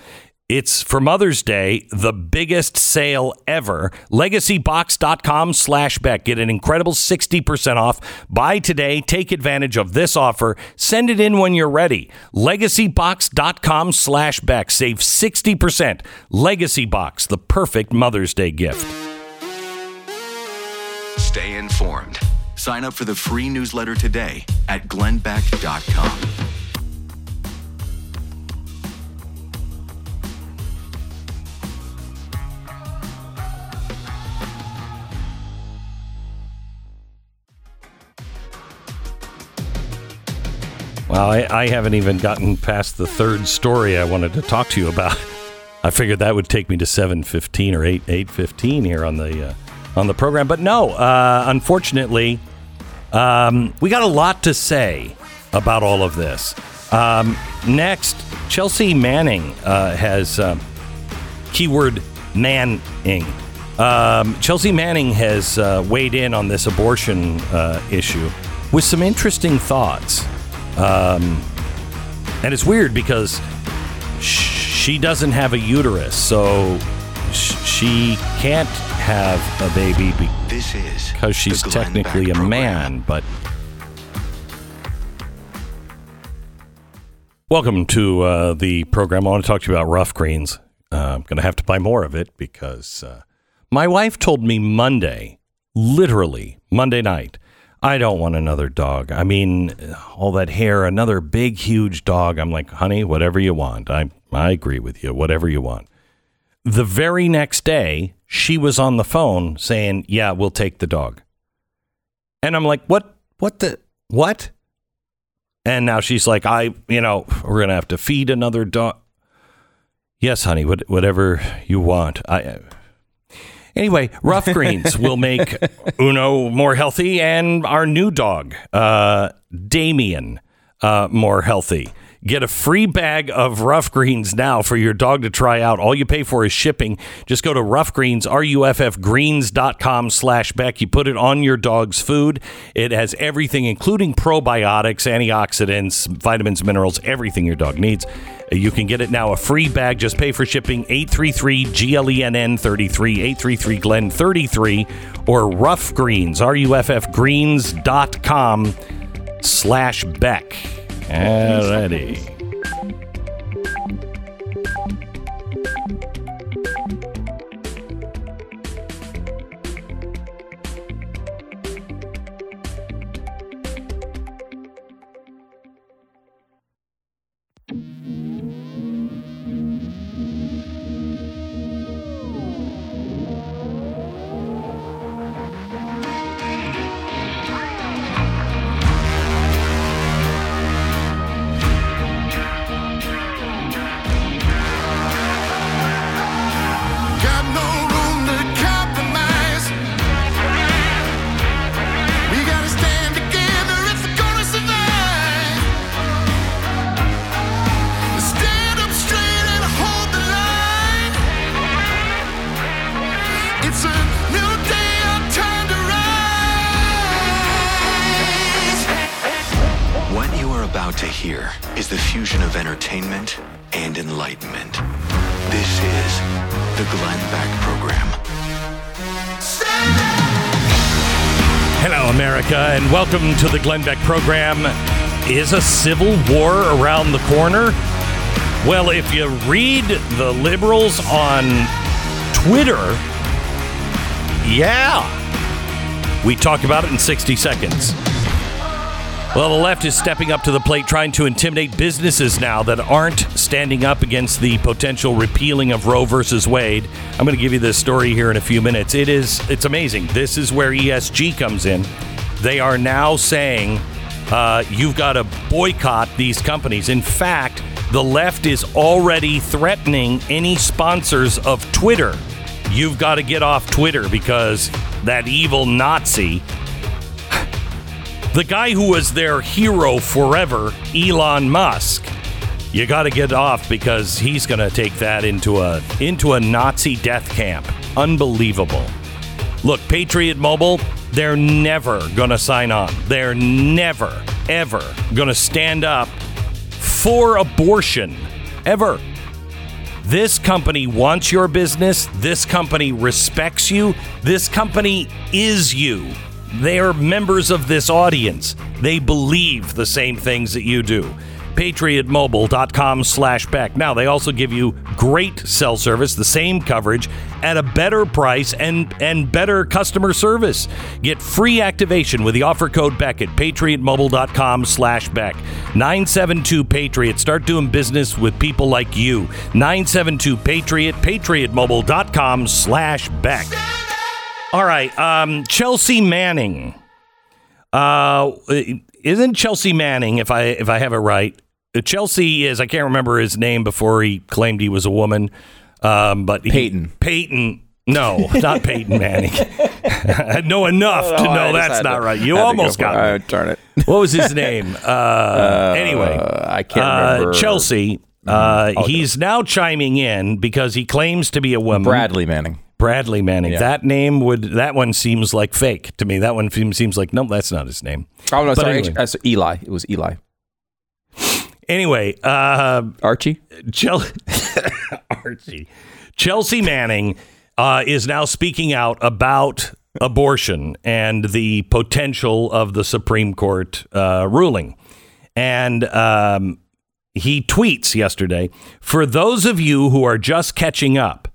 It's for Mother's Day, the biggest sale ever. Legacybox.com slash Beck. Get an incredible 60% off. Buy today. Take advantage of this offer. Send it in when you're ready. Legacybox.com slash Beck. Save 60%. Legacy Box, the perfect Mother's Day gift. Stay informed. Sign up for the free newsletter today at glennbeck.com. Well, I, I haven't even gotten past the third story I wanted to talk to you about. I figured that would take me to seven fifteen or eight eight fifteen here on the uh, on the program, but no. Uh, unfortunately, um, we got a lot to say about all of this. Um, next, Chelsea Manning uh, has uh, keyword Manning. Um, Chelsea Manning has uh, weighed in on this abortion uh, issue with some interesting thoughts. Um, and it's weird because she doesn't have a uterus, so she can't have a baby be- This is because she's technically a man. But welcome to uh, the program. I want to talk to you about ruff greens. Uh, I'm going to have to buy more of it because uh, my wife told me Monday, literally Monday night, I don't want another dog. I mean, all that hair, another big, huge dog. I'm like, honey, whatever you want. I I agree with you. Whatever you want. The very next day, she was on the phone saying, "Yeah, we'll take the dog." And I'm like, "What? What the what?" And now she's like, "I, you know, we're going to have to feed another dog." Yes, honey, what, whatever you want. I Anyway, rough greens will make Uno more healthy and our new dog, uh, Damien, uh, more healthy. Get a free bag of ruff greens now for your dog to try out. All you pay for is shipping. Just go to ruff greens, R-U-F-F greens.com slash Beck. You put it on your dog's food. It has everything, including probiotics, antioxidants, vitamins, minerals, everything your dog needs. You can get it now a free bag. Just pay for shipping 833 GLENN 33, 833 Glenn 33, or Ruff Greens, R U F F greens.com slash Beck. Alrighty. Welcome to the Glenn Beck program. Is a civil war around the corner? Well, if you read the liberals on Twitter, yeah. We talk about it in 60 seconds. Well, the left is stepping up to the plate trying to intimidate businesses now that aren't standing up against the potential repealing of Roe versus Wade. I'm going to give you this story here in a few minutes. It is it's amazing. This is where ESG comes in. They are now saying uh, you've got to boycott these companies. In fact, the left is already threatening any sponsors of Twitter. You've got to get off Twitter because that evil Nazi, the guy who was their hero forever, Elon Musk, you got to get off because he's going to take that into a into a Nazi death camp. Unbelievable. Look, Patriot Mobile, they're never going to sign on. They're never ever going to stand up for abortion ever. This company wants your business. This company respects you. This company is you. They're members of this audience. They believe the same things that you do. PatriotMobile.com slash Beck. Now, they also give you great cell service, the same coverage, at a better price and, and better customer service. Get free activation with the offer code Beck at PatriotMobile.com slash Beck. 972 Patriot. Start doing business with people like you. 972 Patriot, PatriotMobile.com slash Beck. All right, um, Chelsea Manning. Uh, isn't Chelsea Manning, if I if I have it right? Uh, Chelsea is I can't remember his name before he claimed he was a woman. Um, but he- Peyton. Peyton. No, not Peyton Manning. I know enough to Oh, I know just that's not to- right. You almost go got it. me. Uh, darn it. What was his name? Uh, anyway, I can't uh, remember. Chelsea. Uh, he's now chiming in because he claims to be a woman. Bradley Manning. Bradley Manning. Yeah. That name would. That one seems like fake to me. That one seems like no, that's not his name. Oh no, But sorry, anyway. that's Eli. It was Eli. Anyway, uh, Archie. Chel- Archie. Chelsea Manning uh, is now speaking out about abortion and the potential of the Supreme Court uh, ruling. And um, he tweets yesterday For those of you who are just catching up,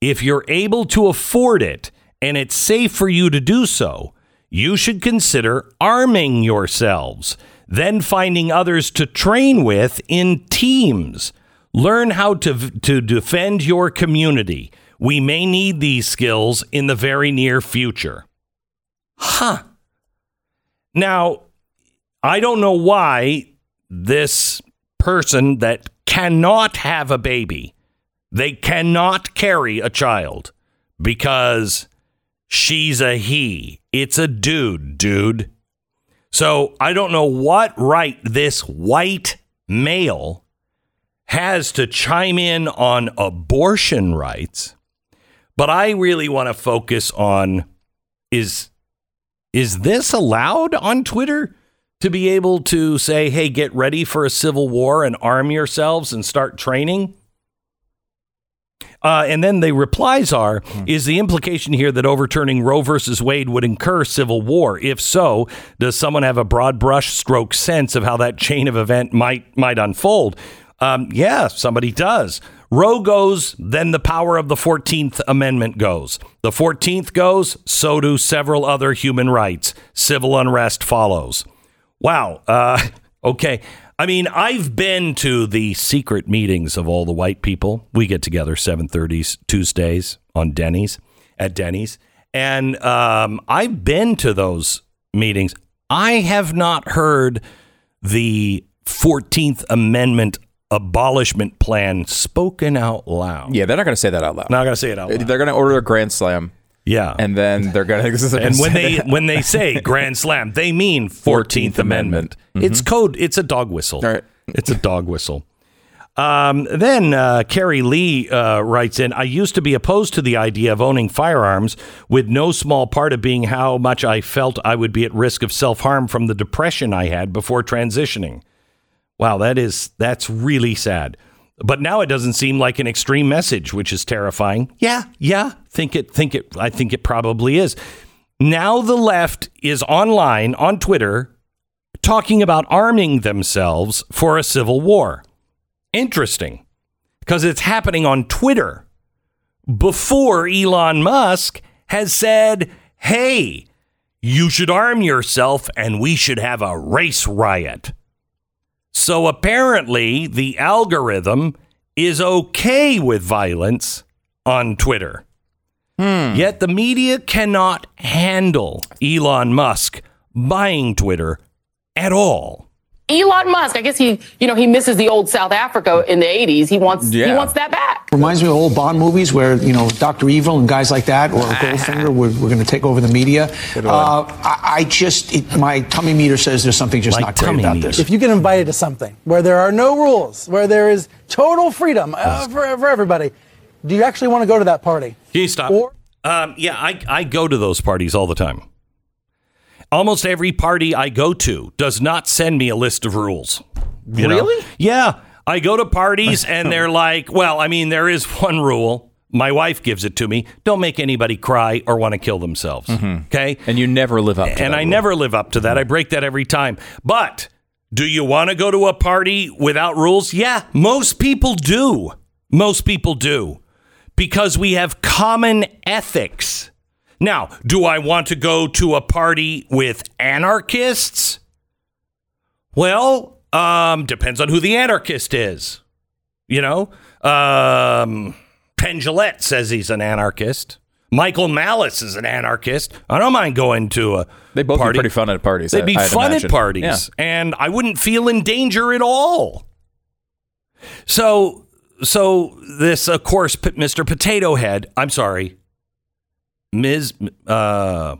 if you're able to afford it and it's safe for you to do so, you should consider arming yourselves, then finding others to train with in teams. Learn how to, to defend your community. We may need these skills in the very near future. Huh. Now, I don't know why this person that cannot have a baby, they cannot carry a child because she's a he. It's a dude, dude. So I don't know what right this white male has to chime in on abortion rights, but I really want to focus on is is this allowed on Twitter to be able to say, "Hey, get ready for a civil war and arm yourselves and start training"? Uh, and then the replies are Is the implication here that overturning Roe versus Wade would incur civil war? If so, does someone have a broad brush stroke sense of how that chain of event might, might unfold? Um, yeah, somebody does. Roe goes, then the power of the 14th Amendment goes. The 14th goes, so do several other human rights. Civil unrest follows. Wow. Uh, okay. I mean, I've been to the secret meetings of all the white people. We get together 7:30s Tuesdays on Denny's at Denny's, and um, I've been to those meetings. I have not heard the 14th Amendment abolishment plan spoken out loud. Yeah, they're not going to say that out loud. Not gonna say it out loud. They're going to order a grand slam, Yeah, and then they're going to. and when they when they say grand slam, they mean 14th, 14th Amendment. It's code. It's a dog whistle. Right. It's a dog whistle. Um, then uh, Carrie Lee uh, writes in I used to be opposed to the idea of owning firearms, with no small part of being how much I felt I would be at risk of self harm from the depression I had before transitioning. Wow, that is that's really sad. But now it doesn't seem like an extreme message, which is terrifying. Yeah, yeah, think it think it I think it probably is. Now the left is online on Twitter talking about arming themselves for a civil war. Interesting. Because it's happening on Twitter before Elon Musk has said, "Hey, you should arm yourself and we should have a race riot." So apparently, the algorithm is okay with violence on Twitter. Hmm. Yet the media cannot handle Elon Musk buying Twitter at all. Elon Musk, I guess he, you know, he misses the old South Africa in the 80s. He wants he wants that back. Reminds me of old Bond movies where, you know, Dr. Evil and guys like that, or Goldfinger, we're, we're going to take over the media. Uh, I, I just, it, my tummy meter says there's something just My not great about meter. this. If you get invited to something where there are no rules, where there is total freedom uh, for, for everybody, do you actually want to go to that party? Can you stop? Or- um, yeah, I, I go to those parties all the time. Almost every party I go to does not send me a list of rules. You know? Really? Yeah. I go to parties and they're like, well, I mean, there is one rule. My wife gives it to me. Don't make anybody cry or want to kill themselves. Mm-hmm. Okay. And you never live up to and that I rule. never live up to that. I break that every time. But do you want to go to a party without rules? Yeah, most people do. Most people do because we have common ethics. Now, do I want to go to a party with anarchists? Well, um, depends on who the anarchist is. You know, um, says he's an anarchist. Michael Malice is an anarchist. I don't mind going to a They both party. be pretty fun at parties. They'd be I'd fun imagine. at parties, Yeah. and I wouldn't feel in danger at all. So, so this, of course, Mr. Potato Head. I'm sorry, Ms. Uh,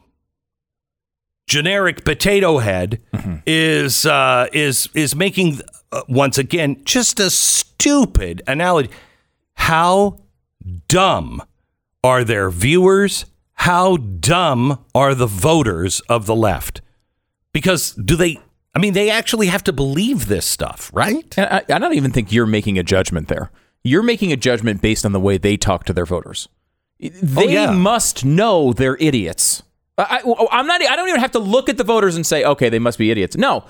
generic Potato Head Mm-hmm. is uh, is is making uh, once again just a stupid analogy. How dumb are their viewers? How dumb are the voters of the left? Because do they? I mean, they actually have to believe this stuff, right? And I, I don't even think you're making a judgment there. You're making a judgment based on the way they talk to their voters. They yeah. must know they're idiots. I, I, I'm not. I don't even have to look at the voters and say, okay, they must be idiots. No,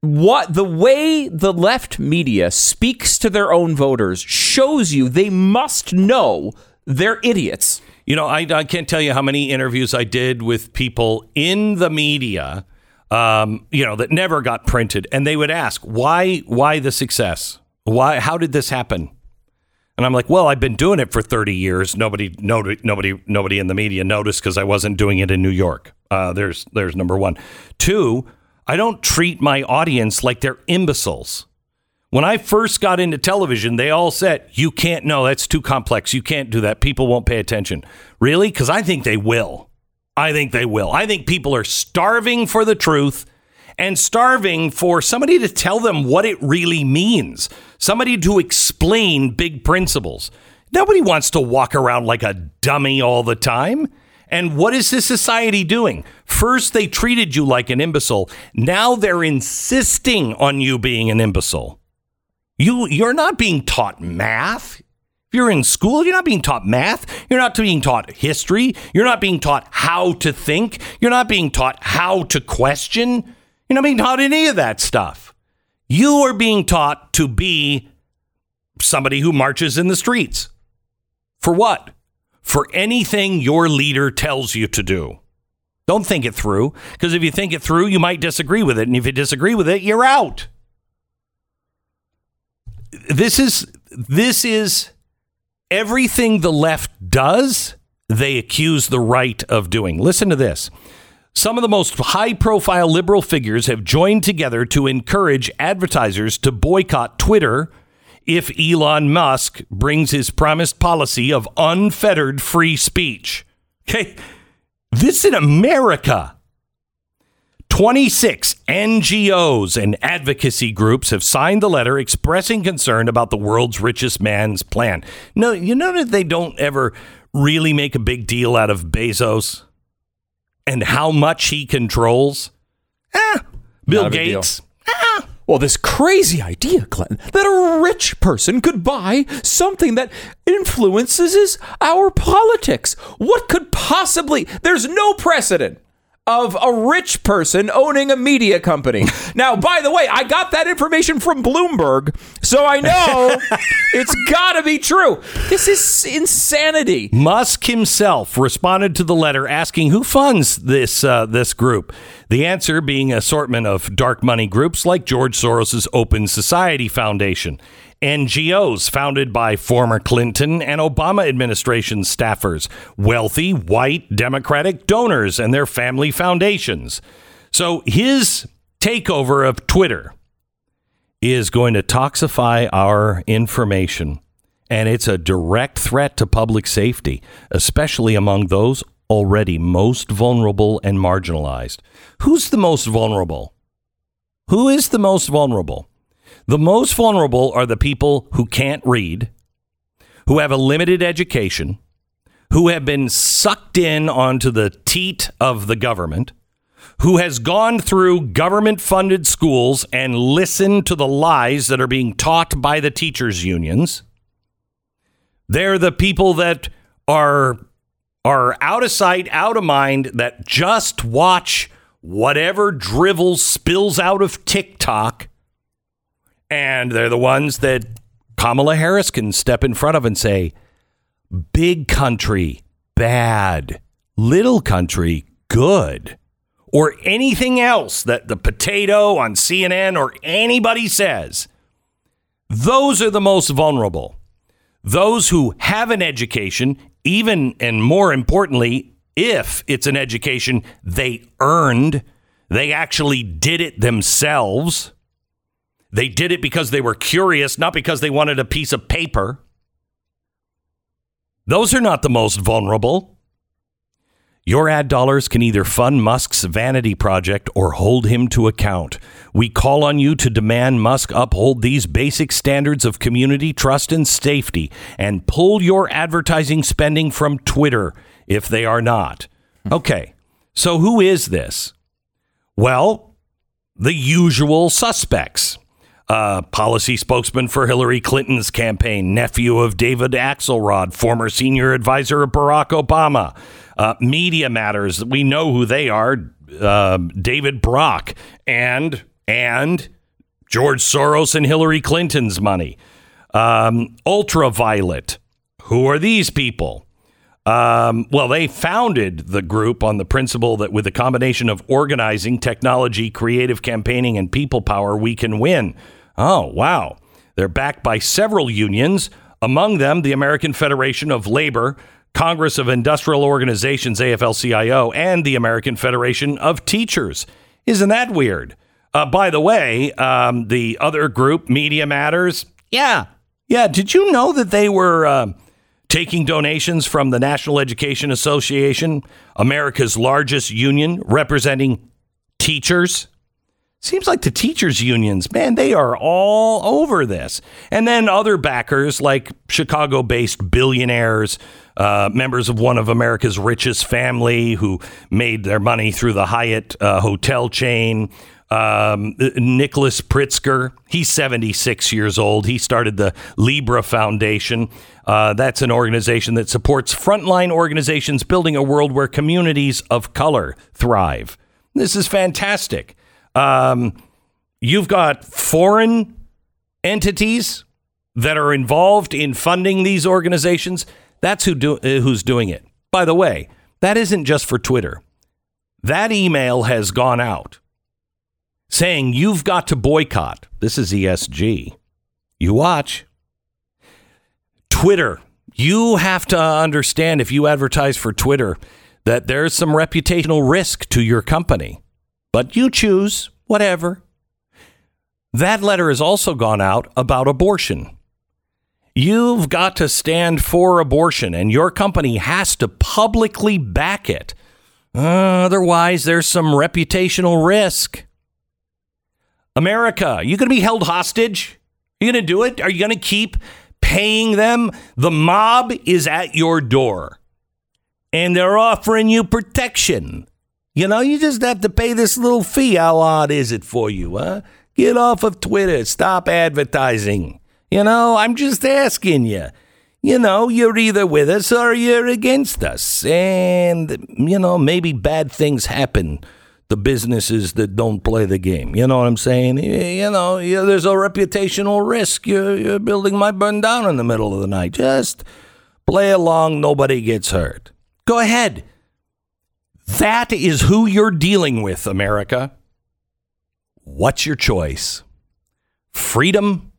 what the way the left media speaks to their own voters shows you they must know they're idiots. You know, I, I can't tell you how many interviews I did with people in the media, um, you know, that never got printed, and they would ask, "Why? Why the success? Why? How did this happen?" And I'm like, "Well, I've been doing it for 30 years. Nobody, nobody, nobody, nobody in the media noticed because I wasn't doing it in New York. Uh, there's, there's number one. Two, I don't treat my audience like they're imbeciles." When I first got into television, they all said, You can't, no, that's too complex. You can't do that. People won't pay attention. Really? Because I think they will. I think they will. I think people are starving for the truth and starving for somebody to tell them what it really means, somebody to explain big principles. Nobody wants to walk around like a dummy all the time. And what is this society doing? First, they treated you like an imbecile. Now they're insisting on you being an imbecile. You you're not being taught math. If you're in school, you're not being taught math. You're not being taught history. You're not being taught how to think. You're not being taught how to question. You're not being taught any of that stuff. You are being taught to be somebody who marches in the streets. For what? For anything your leader tells you to do. Don't think it through, because if you think it through, you might disagree with it. And if you disagree with it, you're out this is this is everything the left does they accuse the right of doing listen to this some of the most high profile liberal figures have joined together to encourage advertisers to boycott Twitter if Elon Musk brings his promised policy of unfettered free speech. Okay. This in America. 26 NGOs and advocacy groups have signed the letter expressing concern about the world's richest man's plan. No, you know that they don't ever really make a big deal out of Bezos and how much he controls. Ah, Bill Not a big. Gates. Well, this crazy idea, Clinton, that a rich person could buy something that influences our politics. What could possibly? There's no precedent of a rich person owning a media company. now, by the way, I got that information from Bloomberg, so I know it's got to be true. This is insanity. Musk himself responded to the letter asking who funds this uh, this group. The answer being an assortment of dark money groups like George Soros's Open Society Foundation, NGOs founded by former Clinton and Obama administration staffers, wealthy white Democratic donors and their family foundations. So his takeover of Twitter is going to toxify our information. And it's a direct threat to public safety, especially among those already most vulnerable and marginalized. Who's the most vulnerable? Who is the most vulnerable? The most vulnerable are the people who can't read, who have a limited education, who have been sucked in onto the teat of the government, who has gone through government funded schools and listened to the lies that are being taught by the teachers' unions. They're the people that are are out of sight, out of mind, that just watch whatever drivel spills out of TikTok. And they're the ones that Kamala Harris can step in front of and say, big country, bad, little country, good. Or anything else that the potato on CNN or anybody says. Those are the most vulnerable. Those who have an education, even and more importantly, if it's an education they earned, they actually did it themselves. They did it because they were curious, not because they wanted a piece of paper. Those are not the most vulnerable. Your ad dollars can either fund Musk's vanity project or hold him to account. We call on you to demand Musk uphold these basic standards of community trust and safety and pull your advertising spending from Twitter if they are not. Hmm. Okay, so who is this? Well, the usual suspects. Uh, policy spokesman for Hillary Clinton's campaign, nephew of David Axelrod, former senior advisor of Barack Obama. Uh, Media Matters, we know who they are. Uh, David Brock and and George Soros and Hillary Clinton's money. Um, Ultraviolet, who are these people? Um, well, they founded the group on the principle that with a combination of organizing, technology, creative campaigning, and people power, we can win. Oh, wow. They're backed by several unions, among them the American Federation of Labor, Congress of Industrial Organizations, AFL CIO, and the American Federation of Teachers. Isn't that weird? Uh, by the way, um, the other group, Media Matters, yeah, yeah. Did you know that they were uh, taking donations from the National Education Association, America's largest union representing teachers? Seems like the teachers' unions, man, they are all over this. And then other backers like Chicago based billionaires, uh, members of one of America's richest family who made their money through the Hyatt uh, hotel chain. Um, Nicholas Pritzker, he's 76 years old. He started the Libra Foundation. Uh, that's an organization that supports frontline organizations building a world where communities of color thrive. This is fantastic. Um, you've got foreign entities that are involved in funding these organizations. That's who do, uh, who's doing it. By the way, that isn't just for Twitter. That email has gone out saying you've got to boycott. This is ESG. You watch. Twitter. You have to understand if you advertise for Twitter that there's some reputational risk to your company. But you choose, whatever. That letter has also gone out about abortion. You've got to stand for abortion, and your company has to publicly back it. Otherwise, there's some reputational risk. America, you going to be held hostage? Are You going to do it? Are you going to keep paying them? The mob is at your door, and they're offering you protection. You know, you just have to pay this little fee. How odd is it for you, huh? Get off of Twitter. Stop advertising. You know, I'm just asking you. You know, you're either with us or you're against us. And, you know, maybe bad things happen to businesses that don't play the game. You know what I'm saying? You know, there's a reputational risk. Your, your building might burn down in the middle of the night. Just play along. Nobody gets hurt. Go ahead. That is who you're dealing with, America. What's your choice? Freedom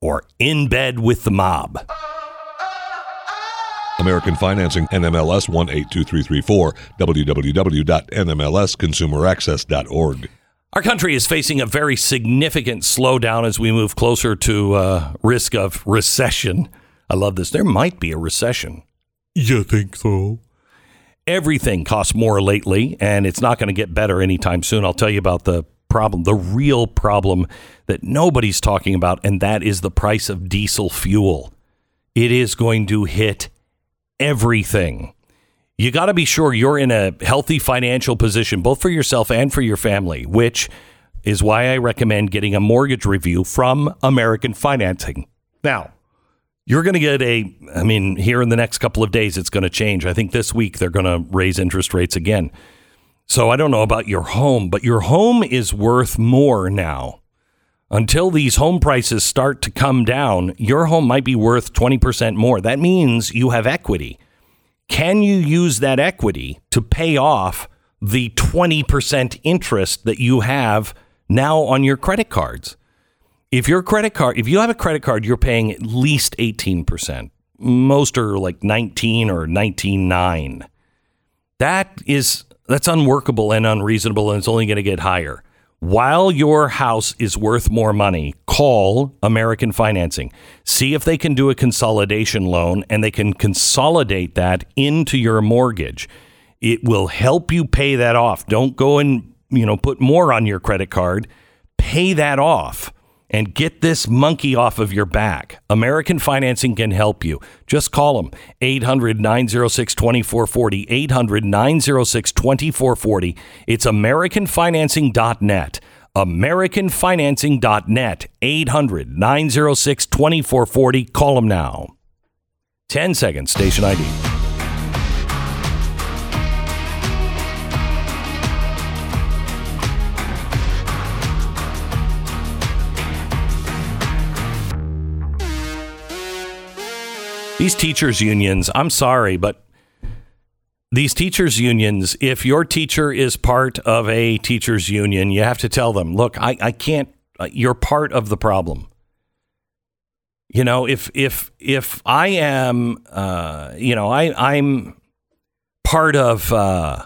or in bed with the mob? American Financing, NMLS 182334, www.nmlsconsumeraccess.org. Our country is facing a very significant slowdown as we move closer to uh, risk of recession. I love this. There might be a recession. You think so? Everything costs more lately, and it's not going to get better anytime soon. I'll tell you about the problem, the real problem that nobody's talking about, and that is the price of diesel fuel. It is going to hit everything. You got to be sure you're in a healthy financial position, both for yourself and for your family, which is why I recommend getting a mortgage review from American Financing. Now, you're going to get a, I mean, here in the next couple of days, it's going to change. I think this week they're going to raise interest rates again. So I don't know about your home, but your home is worth more now. Until these home prices start to come down, your home might be worth 20% more. That means you have equity. Can you use that equity to pay off the 20% interest that you have now on your credit cards? If your credit card, if you have a credit card, you're paying at least 18%. Most are like 19 or 19.9. That is that's unworkable and unreasonable and it's only going to get higher. While your house is worth more money, call American Financing. See if they can do a consolidation loan and they can consolidate that into your mortgage. It will help you pay that off. Don't go and, you know, put more on your credit card. Pay that off and get this monkey off of your back. American Financing can help you. Just call them 800 906 2440. 800 906 2440. It's AmericanFinancing.net. AmericanFinancing.net. 800 906 2440. Call them now. 10 seconds, station ID. These teachers' unions, I'm sorry, but these teachers' unions, if your teacher is part of a teachers' union, you have to tell them, look, I, I can't, uh, you're part of the problem. You know, if if if I am, uh, you know, I I'm part of, uh,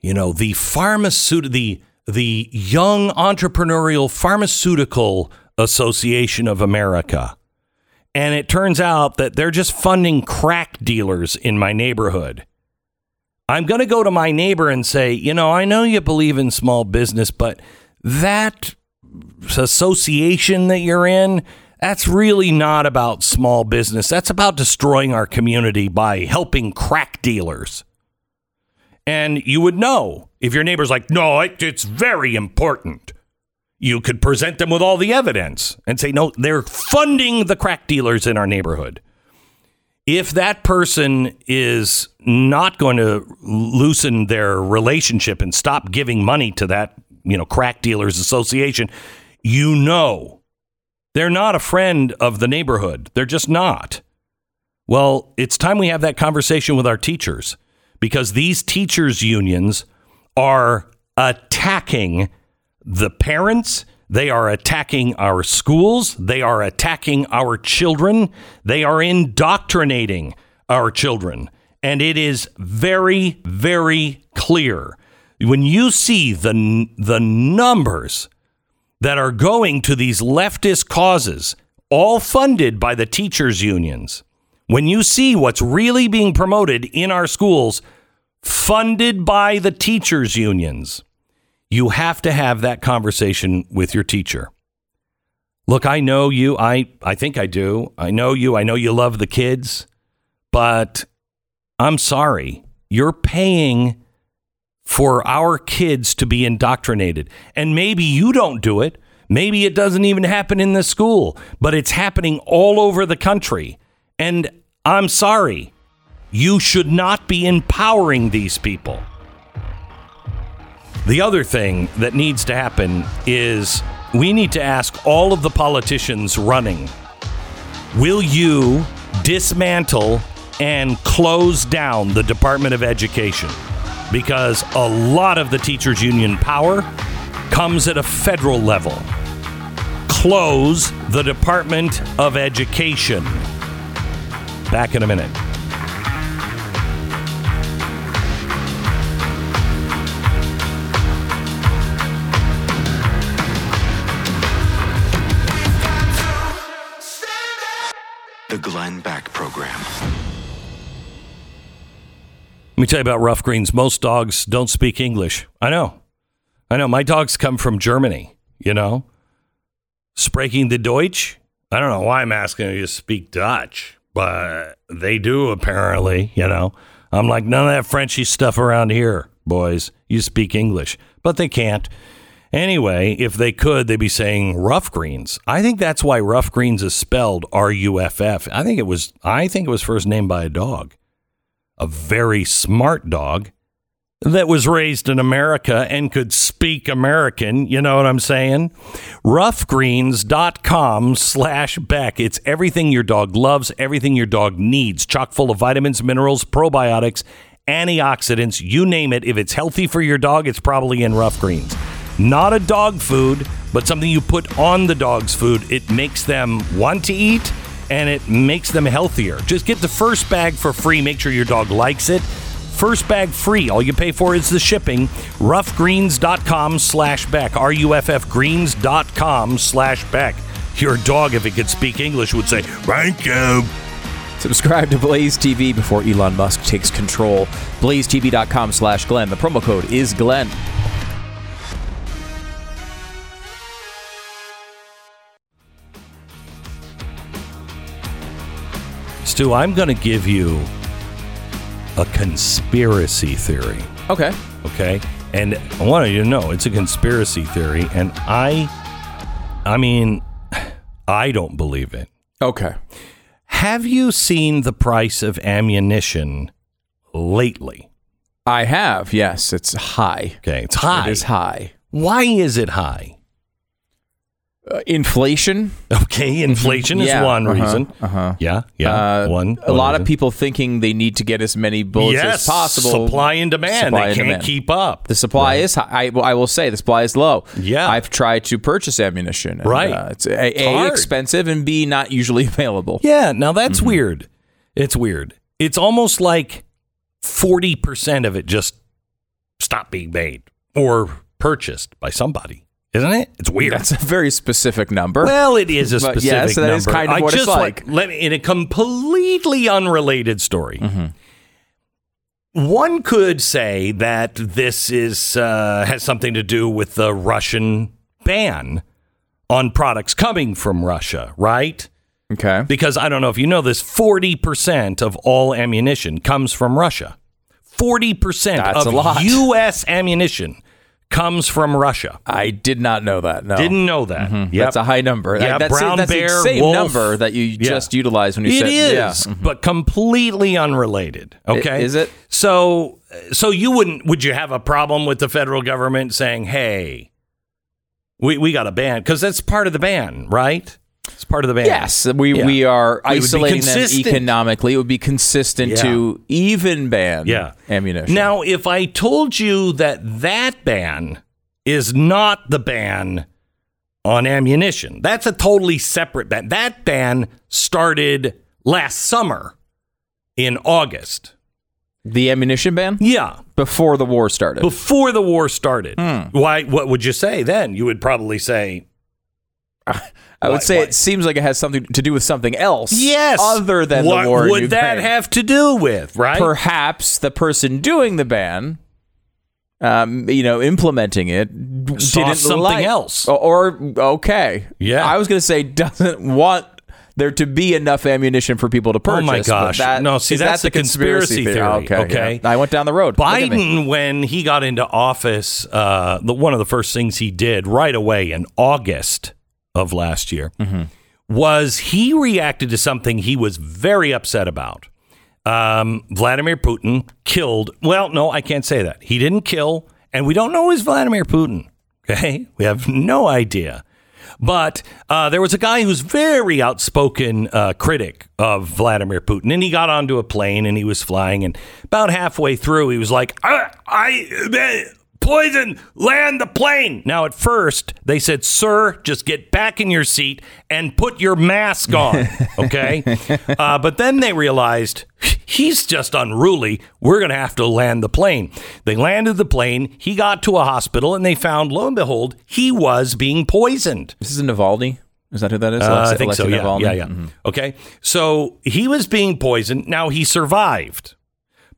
you know, the pharmaceutical, the the Young Entrepreneurial Pharmaceutical Association of America. And it turns out that they're just funding crack dealers in my neighborhood. I'm going to go to my neighbor and say, you know, I know you believe in small business, but that association that you're in, that's really not about small business. That's about destroying our community by helping crack dealers. And you would know if your neighbor's like, no, it, it's very important you could present them with all the evidence and say, no, they're funding the crack dealers in our neighborhood. If that person is not going to loosen their relationship and stop giving money to that, you know, crack dealers association, you know they're not a friend of the neighborhood. They're just not. Well, it's time we have that conversation with our teachers because these teachers' unions are attacking the parents. They are attacking our schools. They are attacking our children. They are indoctrinating our children. And it is very, very clear. When you see the, the numbers that are going to these leftist causes, all funded by the teachers' unions, when you see what's really being promoted in our schools, funded by the teachers' unions, you have to have that conversation with your teacher. Look, I know you. I, I think I do. I know you. I know you love the kids, but I'm sorry. You're paying for our kids to be indoctrinated. And maybe you don't do it. Maybe it doesn't even happen in the school, but it's happening all over the country. And I'm sorry. You should not be empowering these people. The other thing that needs to happen is we need to ask all of the politicians running will you dismantle and close down the Department of Education? Because a lot of the teachers' union power comes at a federal level. Close the Department of Education. Back in a minute. The Glenn Beck Program. Let me tell you about ruff greens. Most dogs don't speak English. I know. I know. My dogs come from Germany, you know? Sprechen the Deutsch? I don't know why I'm asking you to speak Dutch, but they do apparently, you know? I'm like, none of that Frenchy stuff around here, boys. You speak English. But they can't. Anyway, if they could, they'd be saying ruff greens. I think that's why ruff greens is spelled R U F F. I think it was I think it was first named by a dog a very smart dog that was raised in America and could speak American. You know what I'm saying? Ruffgreens.com slash Beck. It's everything your dog loves, everything your dog needs. Chock full of vitamins, minerals, probiotics, antioxidants, you name it. If it's healthy for your dog, it's probably in Ruff Greens. Not a dog food, but something you put on the dog's food. It makes them want to eat and it makes them healthier. Just get the first bag for free. Make sure your dog likes it. First bag free. All you pay for is the shipping. Ruffgreens.com slash Beck. R-U-F-F greens.com slash Beck. Your dog, if it could speak English, would say, thank you. Subscribe to Blaze TV before Elon Musk takes control. BlazeTV.com slash Glenn. The promo code is Glenn. Stu, I'm going to give you a conspiracy theory. Okay. Okay. And I want you to know it's a conspiracy theory. And I, I mean, I don't believe it. Okay. Have you seen the price of ammunition lately? I have, yes. It's high. Okay. It's high. It is high. Why is it high? Uh, inflation. Okay. Inflation is Yeah, one uh-huh, reason. uh-huh. Yeah. Yeah. Uh, one. A one lot of people thinking they need to get as many bullets yes, as possible. Supply and demand. Supply they and can't demand. keep up. The supply is high. I, I will say the supply is low. Yeah. I've tried to purchase ammunition. and, Right. uh, it's a, It's a expensive and b not usually available. Yeah, now that's Mm-hmm. weird. It's weird. It's almost like 40% of it just stopped being made or purchased by somebody, isn't it? It's weird. That's a very specific number. well, it is a specific yes, that number. is kind of I what it's just like. let me, in a completely unrelated story. Mm-hmm. One could say that this is uh, has something to do with the Russian ban on products coming from Russia, right? okay. Because I don't know if you know this, 40% of all ammunition comes from Russia. 40% That's of a lot. U.S. ammunition comes from Russia. I did not know that. No. Didn't know that. Yep. That's a high number. Yeah, that's brown that's bear, the same wolf. number that you just utilized when you It said is, yeah. Mm-hmm. but completely unrelated. Okay, is it? So, so you wouldn't? Would you have a problem with the federal government saying, "Hey, we we got a ban"? Because that's part of the ban, right? It's part of the ban. Yes, we, Yeah. we are isolating them economically. It would be consistent Yeah. to even ban Yeah. ammunition. Now, if I told you that that ban is not the ban on ammunition, that's a totally separate ban. That ban started last summer in August. the ammunition ban Yeah, before the war started. before the war started. Hmm. Why? What would you say then? You would probably say, I would Why- say why? it seems like it has something to do with something else. yes. other than what the war. in would that have to do with? Right? Perhaps the person doing the ban, um, you know, implementing it, Saw didn't something like- else. Or, or okay, Yeah. I was going to say doesn't want there to be enough ammunition for people to purchase. Oh my gosh. that- No, see, that's that the conspiracy theory, Okay, okay? yeah. I went down the road. Look at me. Biden, when he got into office, uh, the, one of the first things he did right away in August of last year Mm-hmm. was he reacted to something he was very upset about. Um, Vladimir Putin killed. Well, no, I can't say that. He didn't kill, and we don't know who's Vladimir Putin. Okay, we have no idea. But uh, there was a guy who's very outspoken uh, critic of Vladimir Putin, and he got onto a plane and he was flying, and about halfway through, he was like, "I, I uh, poison, land the plane." Now, at first, they said, "Sir, just get back in your seat and put your mask on." Okay, uh, but then they realized he's just unruly. We're going to have to land the plane. They landed the plane. He got to a hospital, and they found, lo and behold, he was being poisoned. This is Navalny. Is that who that is? Uh, I think so. Yeah, Navalny? yeah, yeah. Mhm. Okay, so he was being poisoned. Now he survived,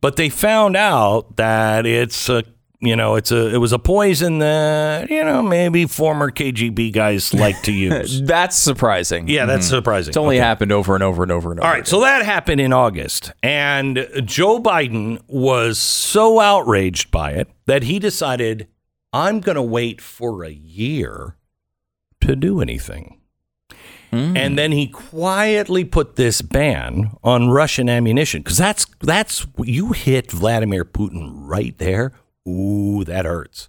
but they found out that it's a you know it's a it was a poison that you know maybe former KGB guys like to use. That's surprising. Yeah, that's Mhm. surprising. It's only Okay. happened over and over and over and over. All right, so that happened in August, and Joe Biden was so outraged by it that he decided, I'm going to wait for a year to do anything. And then he quietly put this ban on Russian ammunition because that's that's you hit Vladimir Putin right there. Ooh, that hurts.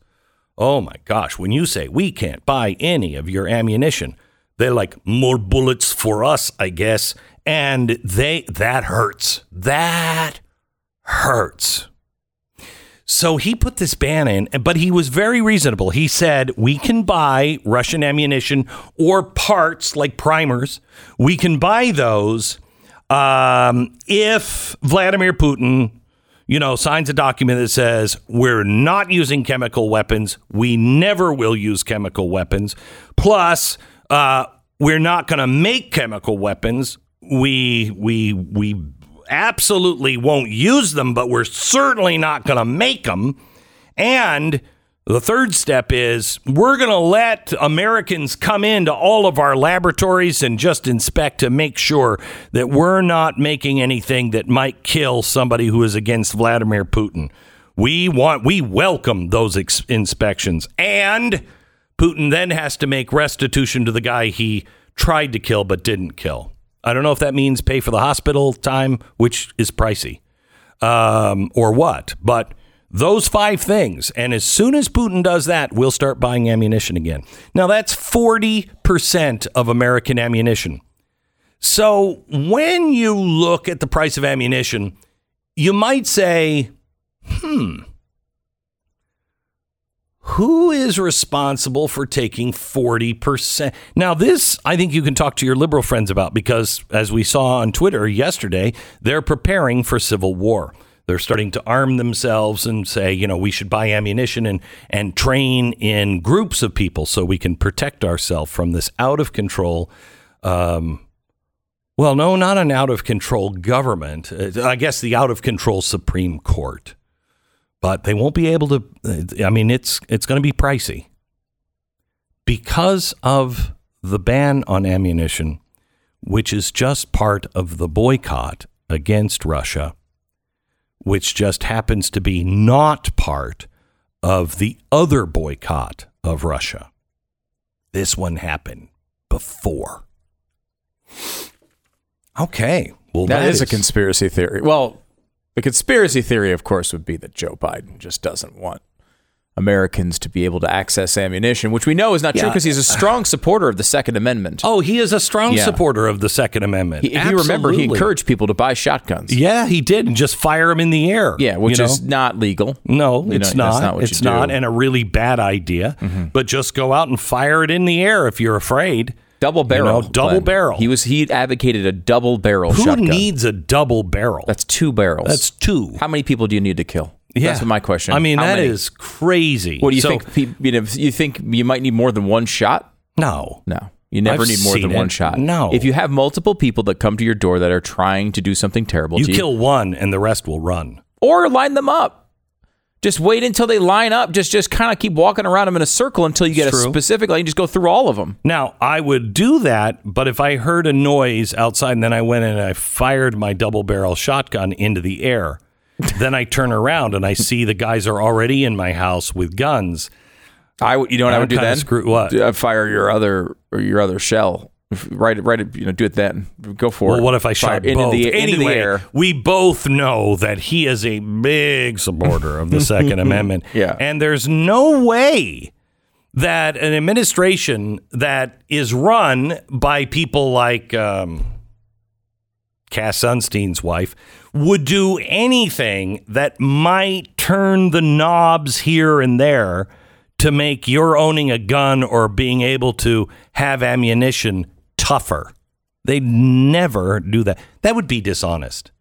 Oh my gosh, when you say we can't buy any of your ammunition, they're like more bullets for us, I guess. And they that hurts. That hurts. So he put this ban in, but he was very reasonable. He said, We can buy Russian ammunition or parts like primers. We can buy those um, if Vladimir Putin, you know, signs a document that says, We're not using chemical weapons. We never will use chemical weapons. Plus, uh, we're not going to make chemical weapons. We, we, we absolutely won't use them, but we're certainly not going to make them. And the third step is we're going to let Americans come into all of our laboratories and just inspect to make sure that we're not making anything that might kill somebody who is against Vladimir Putin. We want, we welcome those ex- inspections. And Putin then has to make restitution to the guy he tried to kill but didn't kill. I don't know if that means pay for the hospital time, which is pricey, um, or what. But those five things. And as soon as Putin does that, we'll start buying ammunition again. Now, that's 40% of American ammunition. So when you look at the price of ammunition, you might say, hmm, who is responsible for taking 40%? Now, this I think you can talk to your liberal friends about because, as we saw on Twitter yesterday, they're preparing for civil war. They're starting to arm themselves and say, you know, we should buy ammunition and, and train in groups of people so we can protect ourselves from this out of control. Um, well, no, not an out of control government. Uh, I guess the out of control Supreme Court but they won't be able to. I mean, it's it's going to be pricey because of the ban on ammunition, which is just part of the boycott against Russia, which just happens to be not part of the other boycott of Russia. This one happened before. Okay, well that that is a conspiracy theory. Well, the conspiracy theory, of course, would be that Joe Biden just doesn't want Americans to be able to access ammunition, which we know is not true because he's a strong supporter of the Second Amendment. Oh, he is a strong Yeah. supporter of the Second Amendment. He, if you remember, he encouraged people to buy shotguns. Yeah, he did, and just fire them in the air. Yeah, which you know? is not legal. no, You it's know, not. not what it's you. Mm-hmm. not, and a really bad idea. But just go out and fire it in the air if you're afraid. Double barrel. know, double Glenn. barrel. He was he advocated a double barrel Who shotgun. needs a double barrel? That's two barrels. That's two. How many people do you need to kill? Yeah. That's my question. I mean, How that many? is crazy. What do you So- think? You know, you think you might need more than one shot? No, No, you never I've need more than seen one shot. No. If you have multiple people that come to your door that are trying to do something terrible you to you, kill one, and the rest will run. or line them up. Just wait until they line up. Just just kind of keep walking around them in a circle until you get It's a true. specific. You just go through all of them. Now, I would do that, but if I heard a noise outside and then I went in and I fired my double barrel shotgun into the air, then I turn around and I see the guys are already in my house with guns. I you know what I would do then? screw- what? I'd fire your other or your other shell. Right, right. You know, do it then. Go for Well, it. what if I Fire shot into both? the into anyway, the air? we both know that he is a big supporter of the Second Amendment. Yeah. And there's no way that an administration that is run by people like um, Cass Sunstein's wife would do anything that might turn the knobs here and there to make your owning a gun or being able to have ammunition tougher. They'd never do that. That would be dishonest.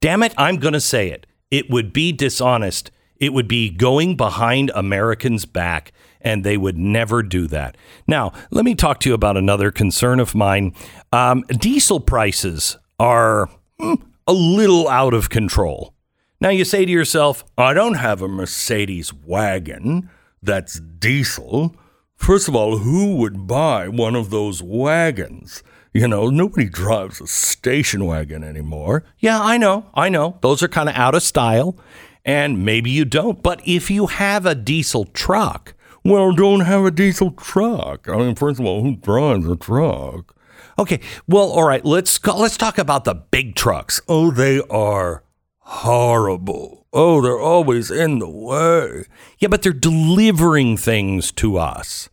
Damn it, I'm going to say it. It would be dishonest. It would be going behind Americans' back and they would never do that. Now, let me talk to you about another concern of mine. Um, diesel prices are mm, a little out of control. Now, you say to yourself, I don't have a Mercedes wagon that's diesel. First of all, who would buy one of those wagons? You know, nobody drives a station wagon anymore. Yeah, I know, I know. Those are kind of out of style, and maybe you don't. But if you have a diesel truck, well, don't have a diesel truck. I mean, first of all, who drives a truck? Okay, well, all right. Let's go, let's talk about the big trucks. Oh, they are horrible. Oh, they're always in the way. Yeah, but they're delivering things to us.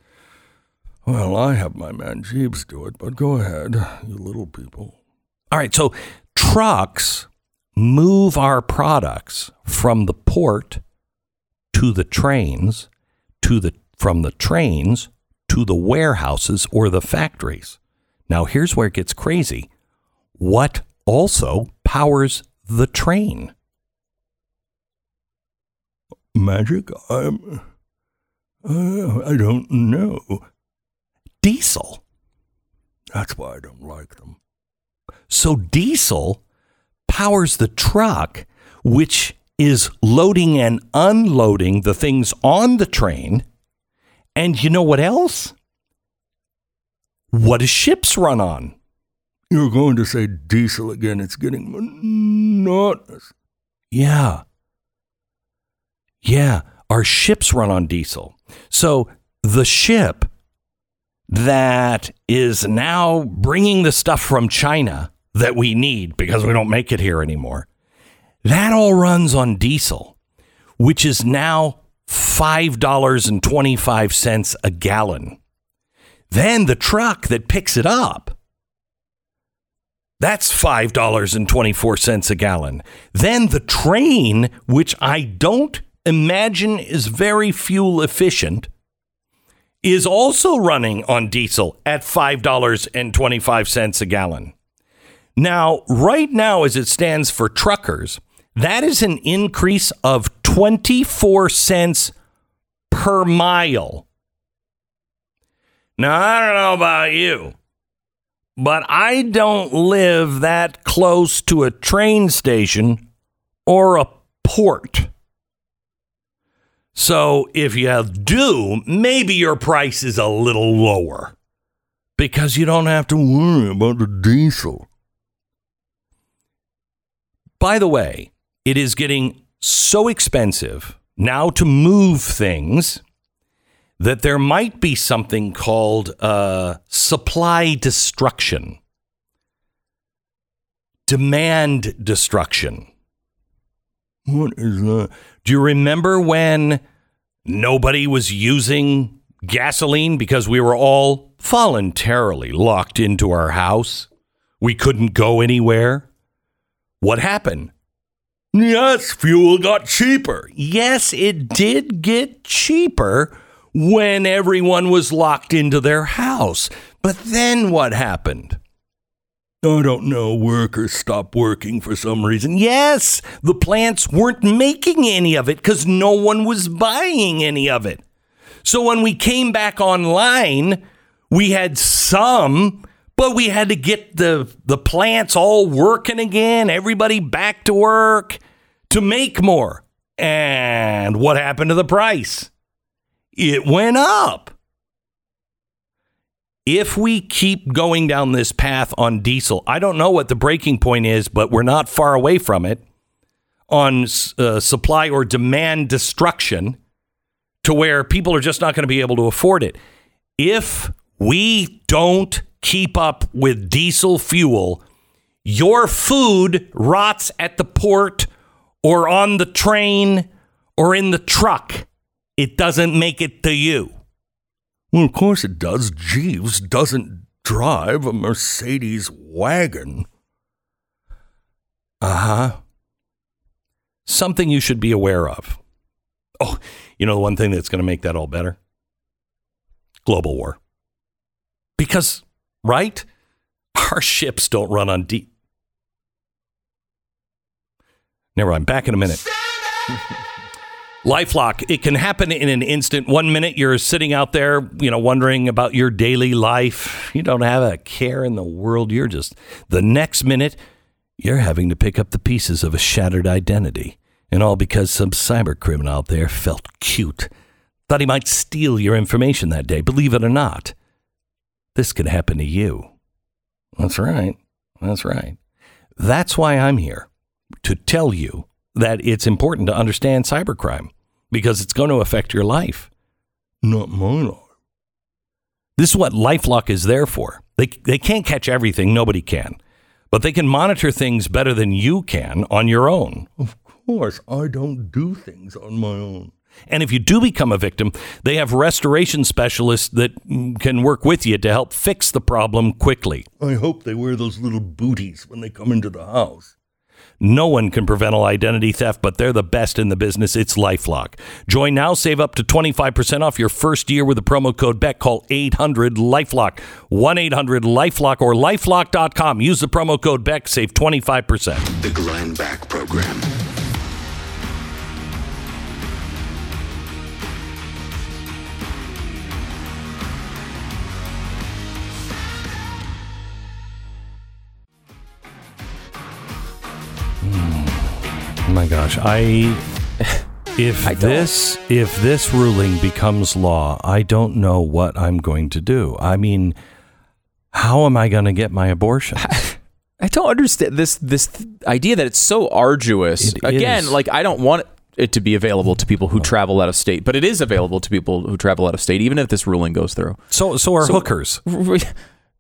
Well, I have my man Jeeves do it, but go ahead, you little people. All right, so trucks move our products from the port to the trains, to the from the trains to the warehouses or the factories. Now, here's where it gets crazy. What also powers the train? Magic? I'm. Uh, I don't know. Diesel. That's why I don't like them. So, diesel powers the truck, which is loading and unloading the things on the train. And you know what else? What do ships run on? You're going to say diesel again. It's getting monotonous. Yeah. Yeah. Our ships run on diesel. So the ship that is now bringing the stuff from China that we need because we don't make it here anymore, that all runs on diesel, which is now $5.25 a gallon. Then the truck that picks it up, that's $5.24 a gallon. Then the train, which I don't imagine is very fuel efficient, is also running on diesel at $5.25 a gallon. Now, right now, as it stands for truckers, that is an increase of 24 cents per mile. Now, I don't know about you, but I don't live that close to a train station or a port. So if you do, maybe your price is a little lower because you don't have to worry about the diesel. By the way, it is getting so expensive now to move things that there might be something called uh, supply destruction, demand destruction. What is that? Do you remember when nobody was using gasoline because we were all voluntarily locked into our house? We couldn't go anywhere. What happened? Yes, fuel got cheaper. Yes, it did get cheaper when everyone was locked into their house. But then what happened? I don't know. Workers stopped working for some reason. Yes, the plants weren't making any of it because no one was buying any of it. So when we came back online, we had some, but we had to get the, the plants all working again, everybody back to work to make more. And what happened to the price? It went up. If we keep going down this path on diesel, I don't know what the breaking point is, but we're not far away from it on uh, supply or demand destruction to where people are just not going to be able to afford it. If we don't keep up with diesel fuel, your food rots at the port or on the train or in the truck. It doesn't make it to you. Well, of course it does. Jeeves doesn't drive a Mercedes wagon. Uh huh. Something you should be aware of. Oh, you know, the one thing that's going to make that all better? Global war. Because, right? Our ships don't run on deep. Never mind. Back in a minute. Lifelock, it can happen in an instant. One minute you're sitting out there, you know, wondering about your daily life. You don't have a care in the world. You're just, the next minute, you're having to pick up the pieces of a shattered identity. And all because some cyber criminal out there felt cute. Thought he might steal your information that day, believe it or not. This could happen to you. That's right. That's right. That's why I'm here to tell you that it's important to understand cybercrime because it's going to affect your life. Not my life. This is what Lifelock is there for. They, they can't catch everything, nobody can, but they can monitor things better than you can on your own. Of course, I don't do things on my own. And if you do become a victim, they have restoration specialists that can work with you to help fix the problem quickly. I hope they wear those little booties when they come into the house. No one can prevent identity theft, but they're the best in the business. It's Lifelock. Join now, save up to 25% off your first year with the promo code BECK. Call 800 Lifelock, 1 800 Lifelock, or lifelock.com. Use the promo code BECK, save 25%. The Glenn Beck Program. My gosh, I if this if this ruling becomes law, I don't know what I'm going to do. I mean, how am I going to get my abortion? I don't understand this this idea that it's so arduous. It Again, is. like I don't want it to be available to people who oh. travel out of state, but it is available to people who travel out of state, even if this ruling goes through. So so are So- hookers.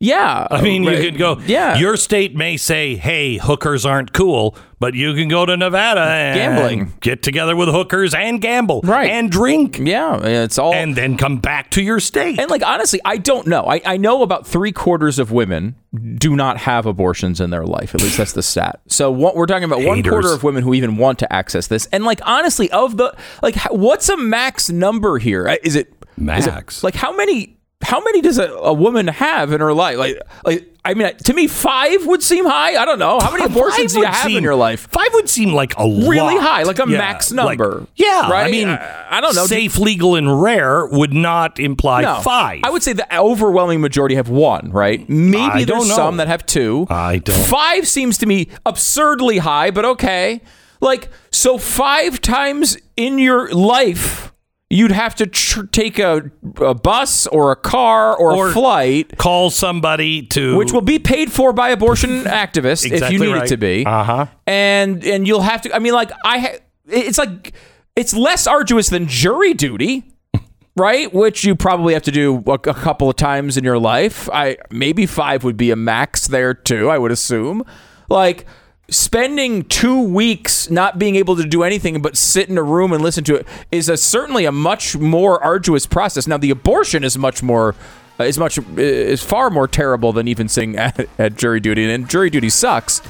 Yeah, I mean, you right. could go. Yeah, Your state may say, "Hey, hookers aren't cool," but you can go to Nevada and Gambling. get together with hookers and gamble, Right. and drink, yeah, it's all and then come back to your state. And like honestly, I don't know. I, I know about three quarters of women do not have abortions in their life. At least that's the stat. So what we're talking about one quarter of women who even want to access this. And like honestly, of the like, what's a max number here? Uh, Is it- Max? like how many? How many does a, a woman have in her life? Like, like I mean, to me, five would seem high. I don't know. How many abortions do you have seem- in your life? Five would seem like a Really lot. high, like a Yeah, max like- number. yeah, right. I mean, I, I don't know. Safe, legal, and rare would not imply No. five. I would say the overwhelming majority have one, right? Maybe I there's some that have two. I don't- Five seems to me absurdly high, but okay. Like, so five times in your life, you'd have to tr- take a, a bus or a car or, Or a flight, call somebody to which will be paid for by abortion activists if you need right. it to be. Uh-huh. And and you'll have to. I mean, like I, ha- it's like it's less arduous than jury duty. Right, which you probably have to do a, a couple of times in your life. I maybe five would be a max there too. I would assume, like spending two weeks not being able to do anything but sit in a room and listen to it is a, certainly a much more arduous process. Now, the abortion is much more uh, is much is far more terrible than even sitting at, at jury duty, and jury duty sucks.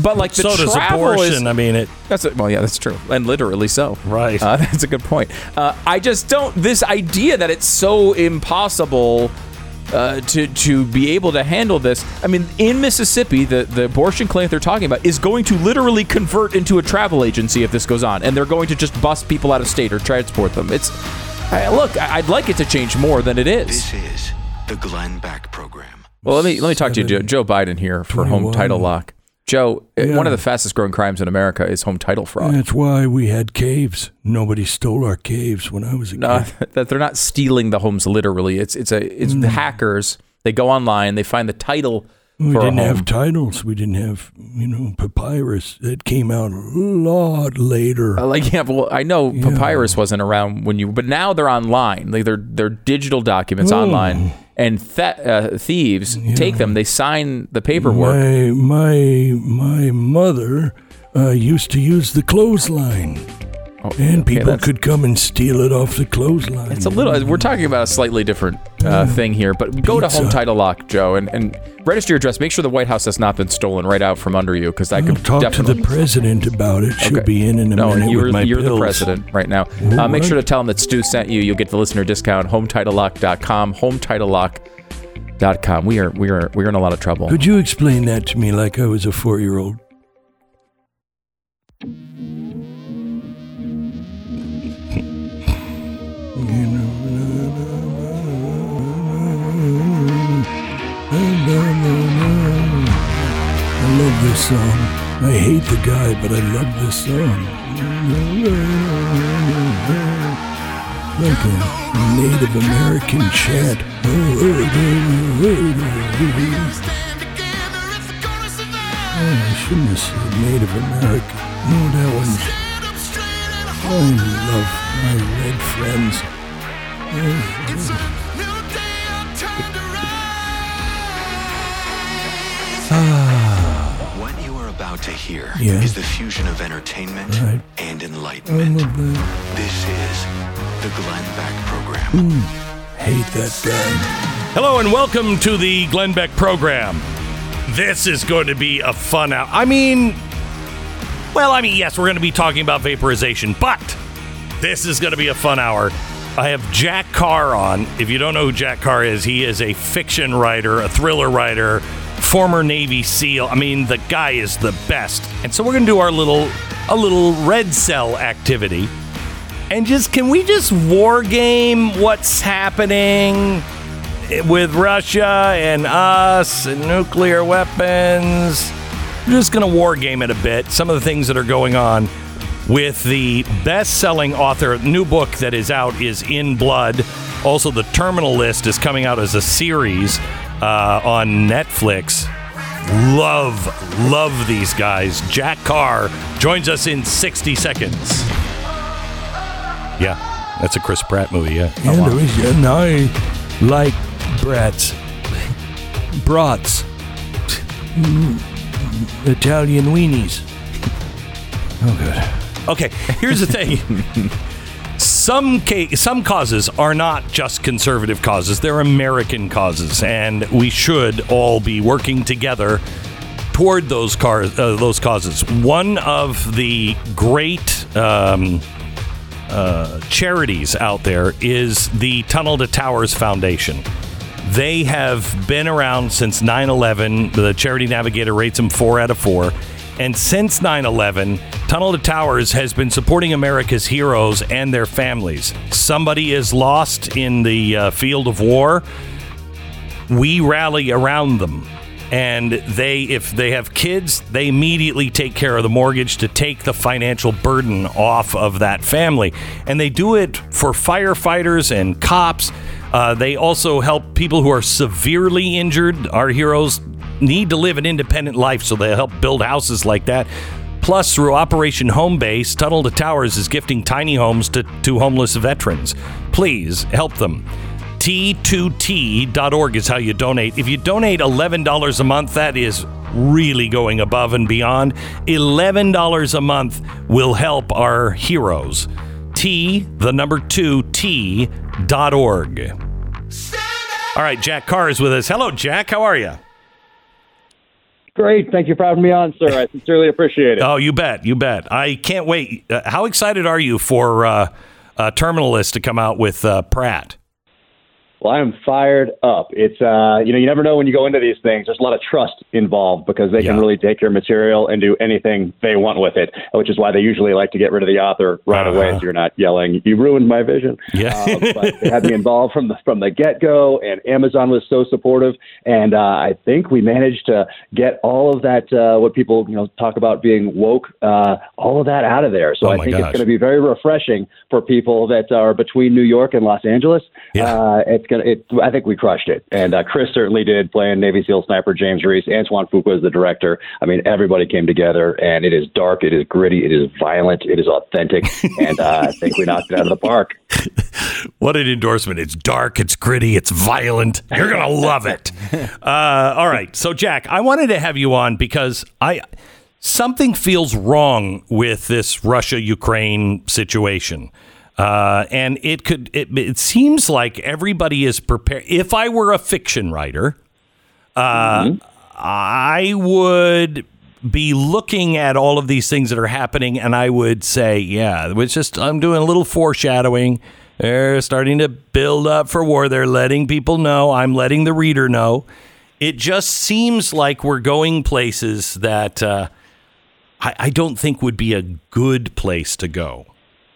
But like the so does abortion. is I mean, it. that's it. Well, yeah, that's true, and literally so. Right. Uh, that's a good point. Uh, I just don't. This idea that it's so impossible uh, to to be able to handle this. I mean, in Mississippi, the the abortion clinic they're talking about is going to literally convert into a travel agency if this goes on, and they're going to just bust people out of state or transport them. It's I, look. I- I'd like it to change more than it is. This is the Glenn Beck Program. Well, let me let me talk to you, Joe, Joe Biden here for home title lock. Joe, uh, one of the fastest growing crimes in America is home title fraud. That's why we had caves. Nobody stole our caves when I was a No, kid. that they're not stealing the homes literally. It's it's a it's the hackers. They go online, they find the title We didn't have titles. We didn't have, you know, papyrus. It came out a lot later. Uh, like yeah, well, I know papyrus wasn't around when you, but now they're online. Like they're they're digital documents Oh. online, and th- uh, thieves take them. They sign the paperwork. My my my mother uh, used to use the clothesline, and people Oh, that's- could come and steal it off the clothesline. It's a little. We're talking about a slightly different uh, thing here, but go to Pizza. Home Title Lock, Joe, and, and register your address. Make sure the White House has not been stolen right out from under you, because that I'll could talk to the president about it. She'll Okay. be in in a no, minute you're, with my you're the pills. president right now. Oh, Uh, make sure to tell them that Stu sent you. You'll get the listener discount. HomeTitleLock.com. HomeTitleLock.com. We are we are we're in a lot of trouble. Could you explain that to me like I was a four-year-old? Love this song. I hate the guy, but I love this song. Like a Native American chant. Oh, I shouldn't have said Native American. No, that one's. I love my red friends. Are about to hear Yeah. is the fusion of entertainment Right. and oh, enlightenment. love. This is the Glenn Beck Program. Hmm. Hate that guy. Hello and welcome to the Glenn Beck program. This is going to be a fun hour. I mean, well, I mean, yes, we're going to be talking about vaporization, but this is going to be a fun hour. I have Jack Carr on. If you don't know who Jack Carr is, he is a fiction writer, a thriller writer, former Navy SEAL. I mean, the guy is the best. And so we're going to do our little a little red cell activity. And just can we just war game what's happening with Russia and us and nuclear weapons? We're just going to war game it a bit. Some of the things that are going on with the best-selling author new book that is out is In Blood. Also, the Terminal List is coming out as a series uh, on Netflix. Love, love these guys. Jack Carr joins us in 60 seconds. Yeah, that's a Chris Pratt movie. Yeah. And, there is- and I like brats. Brats. Mm, Italian weenies. Oh, good. Okay, here's the thing. some ca- some causes are not just conservative causes; they're American causes, and we should all be working together toward those car- uh, those causes. One of the great um, uh, charities out there is the Tunnel to Towers Foundation. They have been around since 9 11. The Charity Navigator rates them four out of four. And since 9 11, Tunnel to Towers has been supporting America's heroes and their families. Somebody is lost in the uh, field of war. We rally around them. And they, if they have kids, they immediately take care of the mortgage to take the financial burden off of that family. And they do it for firefighters and cops. Uh, they also help people who are severely injured. Our heroes need to live an independent life, so they help build houses like that. Plus, through Operation Home Base, Tunnel to Towers is gifting tiny homes to, to homeless veterans. Please help them. T2T.org is how you donate. If you donate $11 a month, that is really going above and beyond. $11 a month will help our heroes. T, the number two, T org. All right, Jack Carr is with us. Hello, Jack. How are you? Great. Thank you for having me on, sir. I sincerely appreciate it. Oh, you bet. You bet. I can't wait. Uh, how excited are you for uh, uh, Terminal List to come out with uh, Pratt? Well, I am fired up. It's uh, you know, you never know when you go into these things. There's a lot of trust involved because they can really take your material and do anything they want with it, which is why they usually like to get rid of the author right away. So you're not yelling, "You ruined my vision." Yeah. Uh, but they had me involved from the from the get go, and Amazon was so supportive. And uh, I think we managed to get all of that uh, what people you know talk about being woke, uh, all of that out of there. So Oh I think gosh. it's going to be very refreshing for people that are between New York and Los Angeles. Uh, it's gonna. It, I think we crushed it, and uh, Chris certainly did. Playing Navy SEAL sniper James Reese, Antoine Fuqua is the director. I mean, everybody came together, and it is dark, it is gritty, it is violent, it is authentic, and uh, I think we knocked it out of the park. What an endorsement. It's dark, it's gritty, it's violent. You're going to love it. Uh, all right. So, Jack, I wanted to have you on because I something feels wrong with this Russia Ukraine situation. Uh, and it could, it, it seems like everybody is prepared. If I were a fiction writer, uh, I would be looking at all of these things that are happening and I would say, yeah, it's just, I'm doing a little foreshadowing. They're starting to build up for war. They're letting people know. I'm letting the reader know. It just seems like we're going places that uh, I, I don't think would be a good place to go.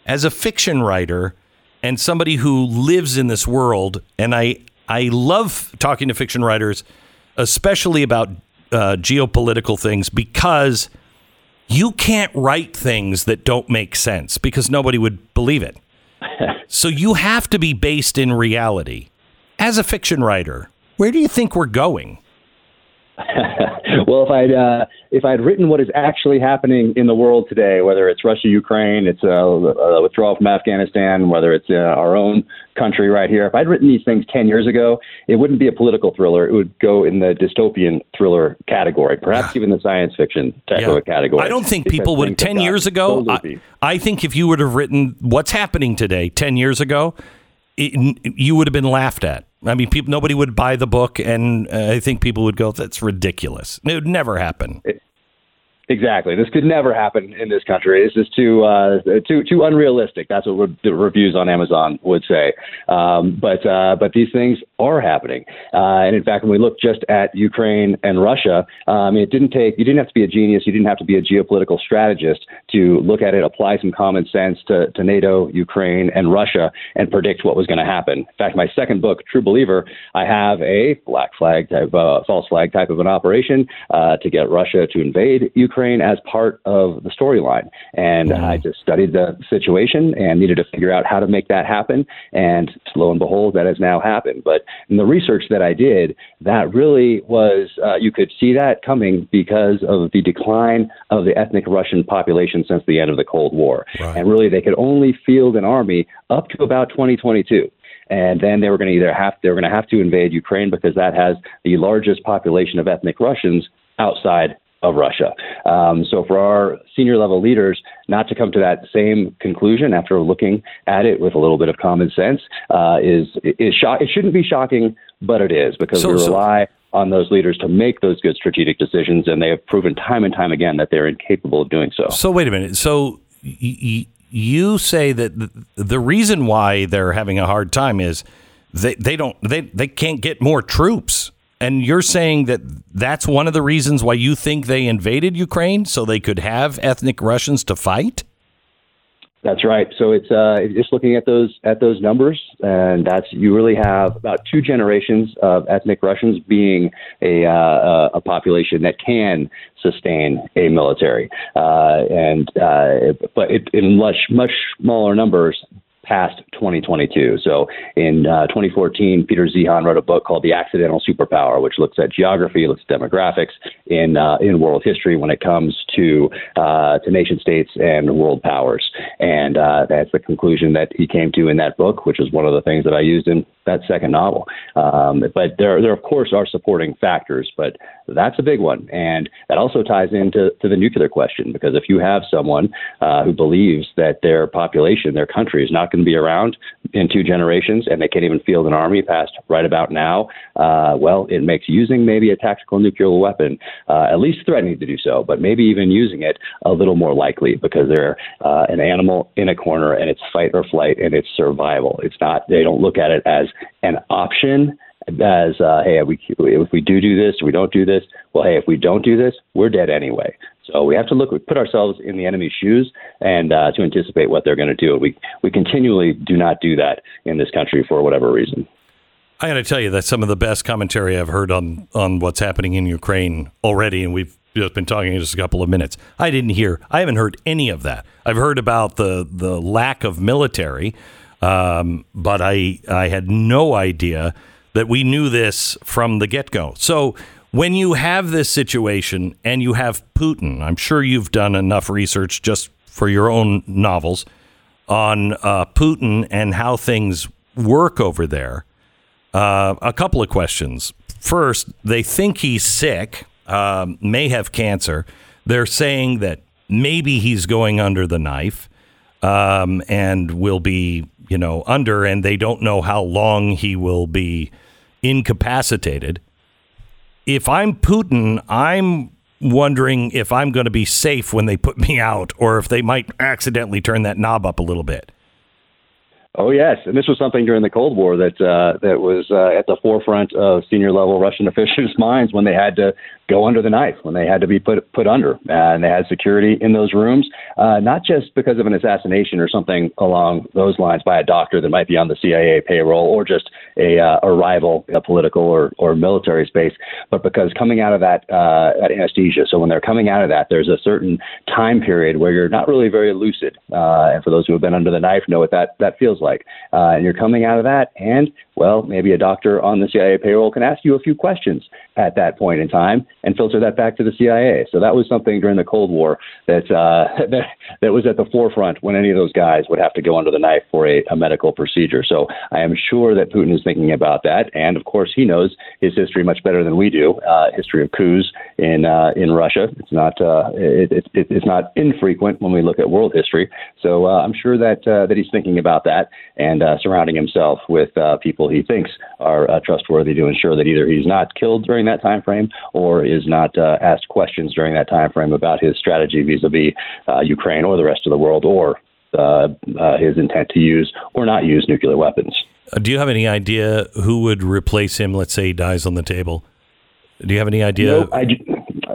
As a fiction writer and somebody who lives in this world, and I, I love talking to fiction writers, especially about uh, geopolitical things because you can't write things that don't make sense because nobody would believe it. so you have to be based in reality. As a fiction writer, where do you think we're going? well, if I'd uh, if I'd written what is actually happening in the world today, whether it's Russia, Ukraine, it's a, a withdrawal from Afghanistan, whether it's uh, our own country right here, if I'd written these things ten years ago, it wouldn't be a political thriller. It would go in the dystopian thriller category, perhaps even the science fiction type Yeah. of category. I don't think people would 10 years ago. so I. I think if you would have written what's happening today 10 years ago, it, you would have been laughed at. I mean, people, nobody would buy the book, and uh, I think people would go, "That's ridiculous." It would never happen. Exactly. This could never happen in this country. This is too uh, too too unrealistic. That's what re- the reviews on Amazon would say. Um, but uh, but these things are happening. Uh, and in fact, when we look just at Ukraine and Russia, um, it didn't take you didn't have to be a genius. You didn't have to be a geopolitical strategist to look at it, apply some common sense to, to NATO, Ukraine, and Russia, and predict what was going to happen. In fact, my second book, True Believer, I have a black flag type, uh, false flag type of an operation uh, to get Russia to invade Ukraine as part of the storyline. And I just studied the situation and needed to figure out how to make that happen. And lo and behold, that has now happened. But in the research that I did, that really was, uh, you could see that coming because of the decline of the ethnic Russian population since the end of the Cold War. And really, they could only field an army up to about 2022 and then they were going to either have they were going to have to invade Ukraine because that has the largest population of ethnic Russians outside of Russia. Um, so for our senior level leaders not to come to that same conclusion after looking at it with a little bit of common sense uh, is is shock. It shouldn't be shocking, but it is because So- we so- rely on those leaders to make those good strategic decisions, and they have proven time and time again that they're incapable of doing so. So wait a minute. So y- y- you say that th- the reason why they're having a hard time is they they don't they they can't get more troops. And you're saying that that's one of the reasons why you think they invaded Ukraine so they could have ethnic Russians to fight? That's right. So it's uh, just looking at those at those numbers, and that's you really have about two generations of ethnic Russians being a uh, a population that can sustain a military, uh, and uh, but it, in much much smaller numbers past 2022. So in uh, 2014, Peter Zeihan wrote a book called The Accidental Superpower, which looks at geography, looks at demographics in uh, in world history when it comes to uh, to nation states and world powers. And uh, that's the conclusion that he came to in that book, which is one of the things that I used in that second novel. Um, but there, there of course are supporting factors, but that's a big one, and that also ties into to the nuclear question because if you have someone uh, who believes that their population, their country, is not going to be around in two generations, and they can't even field an army past right about now, uh, well, it makes using maybe a tactical nuclear weapon uh, at least threatening to do so, but maybe even using it a little more likely because they're uh, an animal in a corner and it's fight or flight and it's survival. It's not. They don't look at it as an option as uh, hey, we, if we do do this, we don't do this. Well, hey, if we don't do this, we're dead anyway. So we have to look, we put ourselves in the enemy's shoes, and uh, to anticipate what they're going to do. We we continually do not do that in this country for whatever reason. I got to tell you, that's some of the best commentary I've heard on on what's happening in Ukraine already, and we've just been talking just a couple of minutes. I didn't hear, I haven't heard any of that. I've heard about the the lack of military, um, but I I had no idea that we knew this from the get go. So when you have this situation and you have Putin, I'm sure you've done enough research just for your own novels on uh, Putin and how things work over there. Uh, a couple of questions. First, they think he's sick, um, may have cancer. They're saying that maybe he's going under the knife um, and will be, you know, under, and they don't know how long he will be incapacitated. If I'm Putin, I'm wondering if I'm going to be safe when they put me out or if they might accidentally turn that knob up a little bit. Oh yes, and this was something during the Cold War that uh, that was uh, at the forefront of senior level Russian officials' minds when they had to go under the knife, when they had to be put put under, and they had security in those rooms, uh, not just because of an assassination or something along those lines by a doctor that might be on the CIA payroll or just a, uh, a rival, a political or, or military space, but because coming out of that uh, anesthesia. So when they're coming out of that, there's a certain time period where you're not really very lucid, uh, and for those who have been under the knife, know what that that feels like. Uh, and you're coming out of that, and well, maybe a doctor on the CIA payroll can ask you a few questions at that point in time and filter that back to the CIA. So that was something during the Cold War that uh, that, that was at the forefront when any of those guys would have to go under the knife for a, a medical procedure. So I am sure that Putin is thinking about that, and of course he knows his history much better than we do. Uh, history of coups in uh, in Russia. It's not uh, it, it, it's not infrequent when we look at world history. So uh, I'm sure that uh, that he's thinking about that and uh, surrounding himself with uh, people he thinks are uh, trustworthy to ensure that either he's not killed during that time frame or is not uh, asked questions during that time frame about his strategy vis-a-vis uh, Ukraine or the rest of the world or uh, uh, his intent to use or not use nuclear weapons. Uh, Do you have any idea who would replace him? Let's say he dies on the table. Do you have any idea Nope, I do,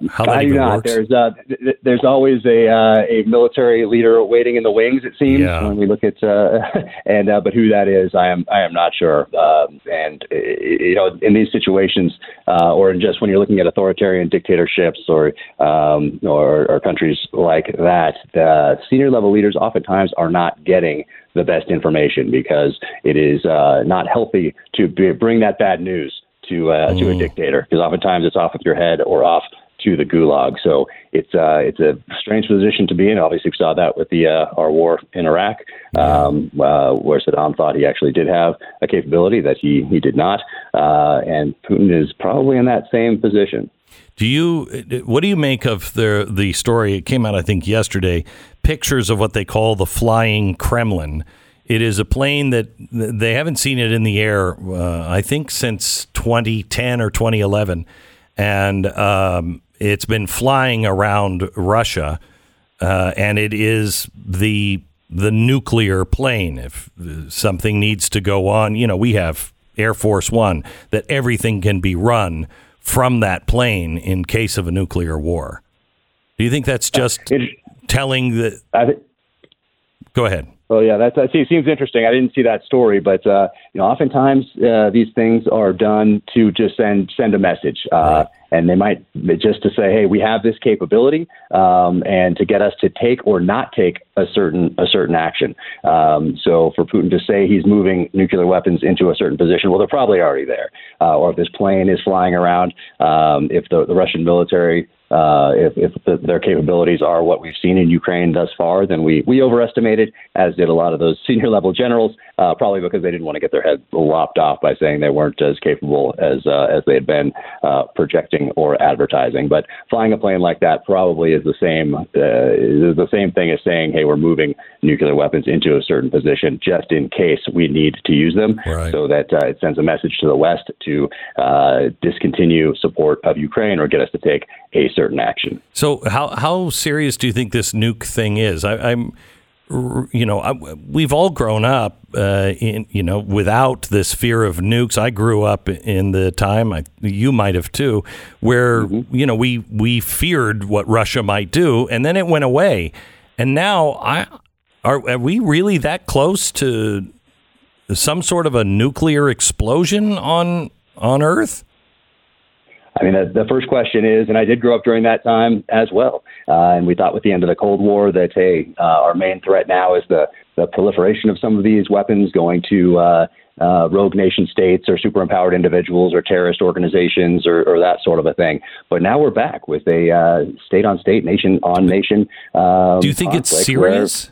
how that I do not. works? There's uh, th- th- there's always a uh, a military leader waiting in the wings. It seems Yeah. when we look at uh, and uh, but who that is, I am I am not sure. Um, and you know, in these situations, uh, or in just when you're looking at authoritarian dictatorships or um, or, or countries like that, the senior level leaders oftentimes are not getting the best information because it is uh, not healthy to be, bring that bad news to uh, to a dictator because oftentimes it's off with your head or off to the gulag. So it's uh, it's a strange position to be in. Obviously, we saw that with the uh, our war in Iraq, um, uh, where Saddam thought he actually did have a capability that he he did not, uh, and Putin is probably in that same position. Do you? What do you make of the the story? It came out, I think, yesterday. Pictures of what they call the flying Kremlin. It is a plane that they haven't seen it in the air, uh, I think, since 2010 or 2011, and um, it's been flying around Russia, uh, and it is the the nuclear plane. If something needs to go on, you know, we have Air Force One that everything can be run from that plane in case of a nuclear war. Do you think that's just telling the? I think. Go ahead. Well, yeah, that's, that seems interesting. I didn't see that story, but uh, you know, oftentimes uh, these things are done to just send send a message, uh, and they might just to say, "Hey, we have this capability," um, and to get us to take or not take a certain a certain action. Um, so, for Putin to say he's moving nuclear weapons into a certain position, well, they're probably already there. Uh, or if this plane is flying around, um, if the, the Russian military uh, if, if the, their capabilities are what we've seen in Ukraine thus far, then we, we overestimated, as did a lot of those senior level generals, uh, probably because they didn't want to get their head lopped off by saying they weren't as capable as uh, as they had been uh, projecting or advertising. But flying a plane like that probably is the same uh, is the same thing as saying, hey, we're moving nuclear weapons into a certain position just in case we need to use them, so that uh, it sends a message to the West to uh, discontinue support of Ukraine or get us to take a certain action. So how how serious do you think this nuke thing is? I, I'm, you know, I, we've all grown up, uh, in you know, without this fear of nukes. I grew up in the time, I, you might have too, where you know we we feared what Russia might do, and then it went away, and now I are are we really that close to some sort of a nuclear explosion on on Earth? I mean, the, the first question is, and I did grow up during that time as well. Uh, and we thought with the end of the Cold War that, hey, uh, our main threat now is the, the proliferation of some of these weapons going to uh, uh, rogue nation states or super empowered individuals or terrorist organizations or, or that sort of a thing. But now we're back with a uh, state on state, nation on nation. Um, Do you think it's conflict where- serious?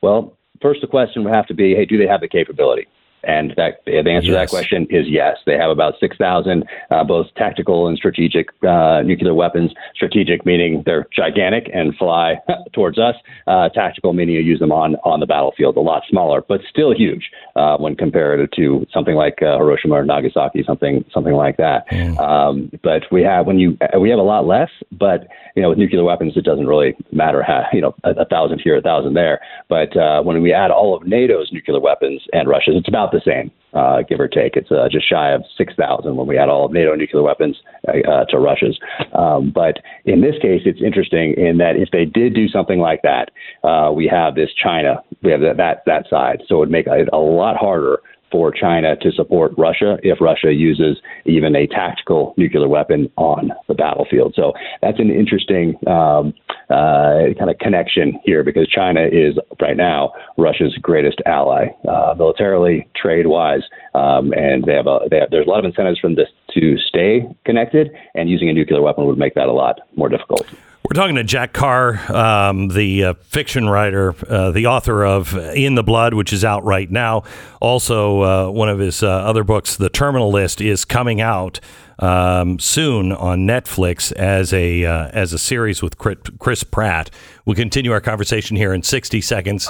well, first the question would have to be, hey, do they have the capability? And that the answer to that question is yes. They have about 6,000 uh, both tactical and strategic uh, nuclear weapons. Strategic meaning they're gigantic and fly towards us. Uh, tactical meaning you use them on, on the battlefield, a lot smaller, but still huge uh, when compared to something like uh, Hiroshima or Nagasaki, something something like that. Um, but we have when you we have a lot less, but you know with nuclear weapons it doesn't really matter how you know a, a thousand here, a thousand there. But uh, when we add all of NATO's nuclear weapons and Russia's, it's about the same, uh, give or take. It's uh, just shy of six thousand when we add all of NATO nuclear weapons uh, uh, to Russia's. Um, but in this case, it's interesting in that if they did do something like that, uh, we have this China, we have that that, that side, so it would make it a lot harder for China to support Russia if Russia uses even a tactical nuclear weapon on the battlefield. So that's an interesting um, uh, kind of connection here because China is right now Russia's greatest ally, uh, militarily, trade wise, um, and they have a they have, there's a lot of incentives from this to stay connected, and using a nuclear weapon would make that a lot more difficult. We're talking to Jack Carr, um, the uh, fiction writer, uh, the author of In the Blood, which is out right now. Also, uh, one of his uh, other books, The Terminal List, is coming out um, soon on Netflix as a uh, as a series with Chris- Chris Pratt. We'll continue our conversation here in 60 seconds.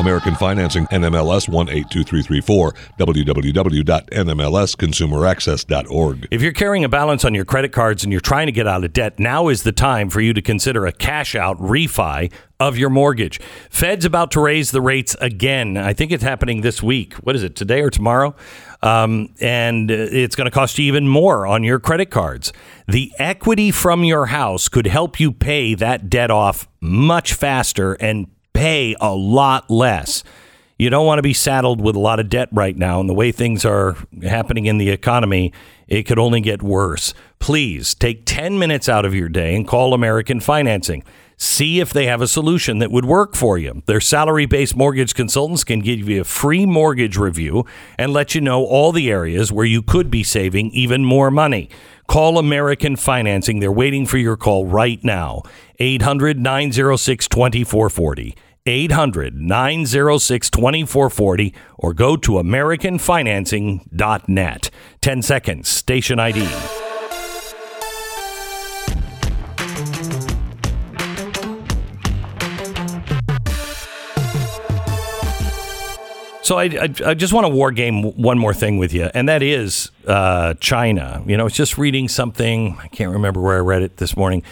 American Financing, NMLS 182334, www.nmlsconsumeraccess.org. If you're carrying a balance on your credit cards and you're trying to get out of debt, now is the time for you to consider a cash out refi of your mortgage. Fed's about to raise the rates again. I think it's happening this week. What is it, today or tomorrow? Um, and it's going to cost you even more on your credit cards. The equity from your house could help you pay that debt off much faster and pay a lot less. You don't want to be saddled with a lot of debt right now. And the way things are happening in the economy, it could only get worse. Please take 10 minutes out of your day and call American Financing. See if they have a solution that would work for you. Their salary based mortgage consultants can give you a free mortgage review and let you know all the areas where you could be saving even more money. Call American Financing. They're waiting for your call right now. 800 906 2440. 800 906 2440 or go to AmericanFinancing.net. 10 seconds, station ID. So I, I, I just want to war game one more thing with you, and that is uh, China. You know, I was just reading something. I can't remember where I read it this morning,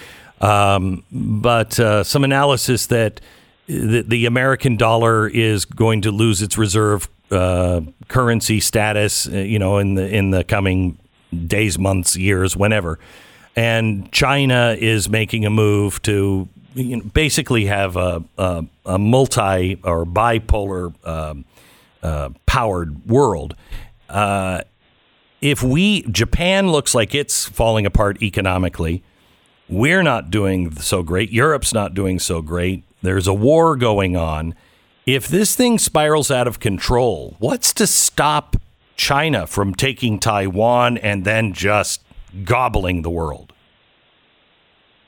um, but uh, some analysis that the, the American dollar is going to lose its reserve uh, currency status. uh, You know, in the in the coming days, months, years, whenever. And China is making a move to you know, basically have a, a, a multi or bipolar um, uh, powered world. Uh, if we, Japan looks like it's falling apart economically. We're not doing so great. Europe's not doing so great. There's a war going on. If this thing spirals out of control, what's to stop China from taking Taiwan and then just gobbling the world?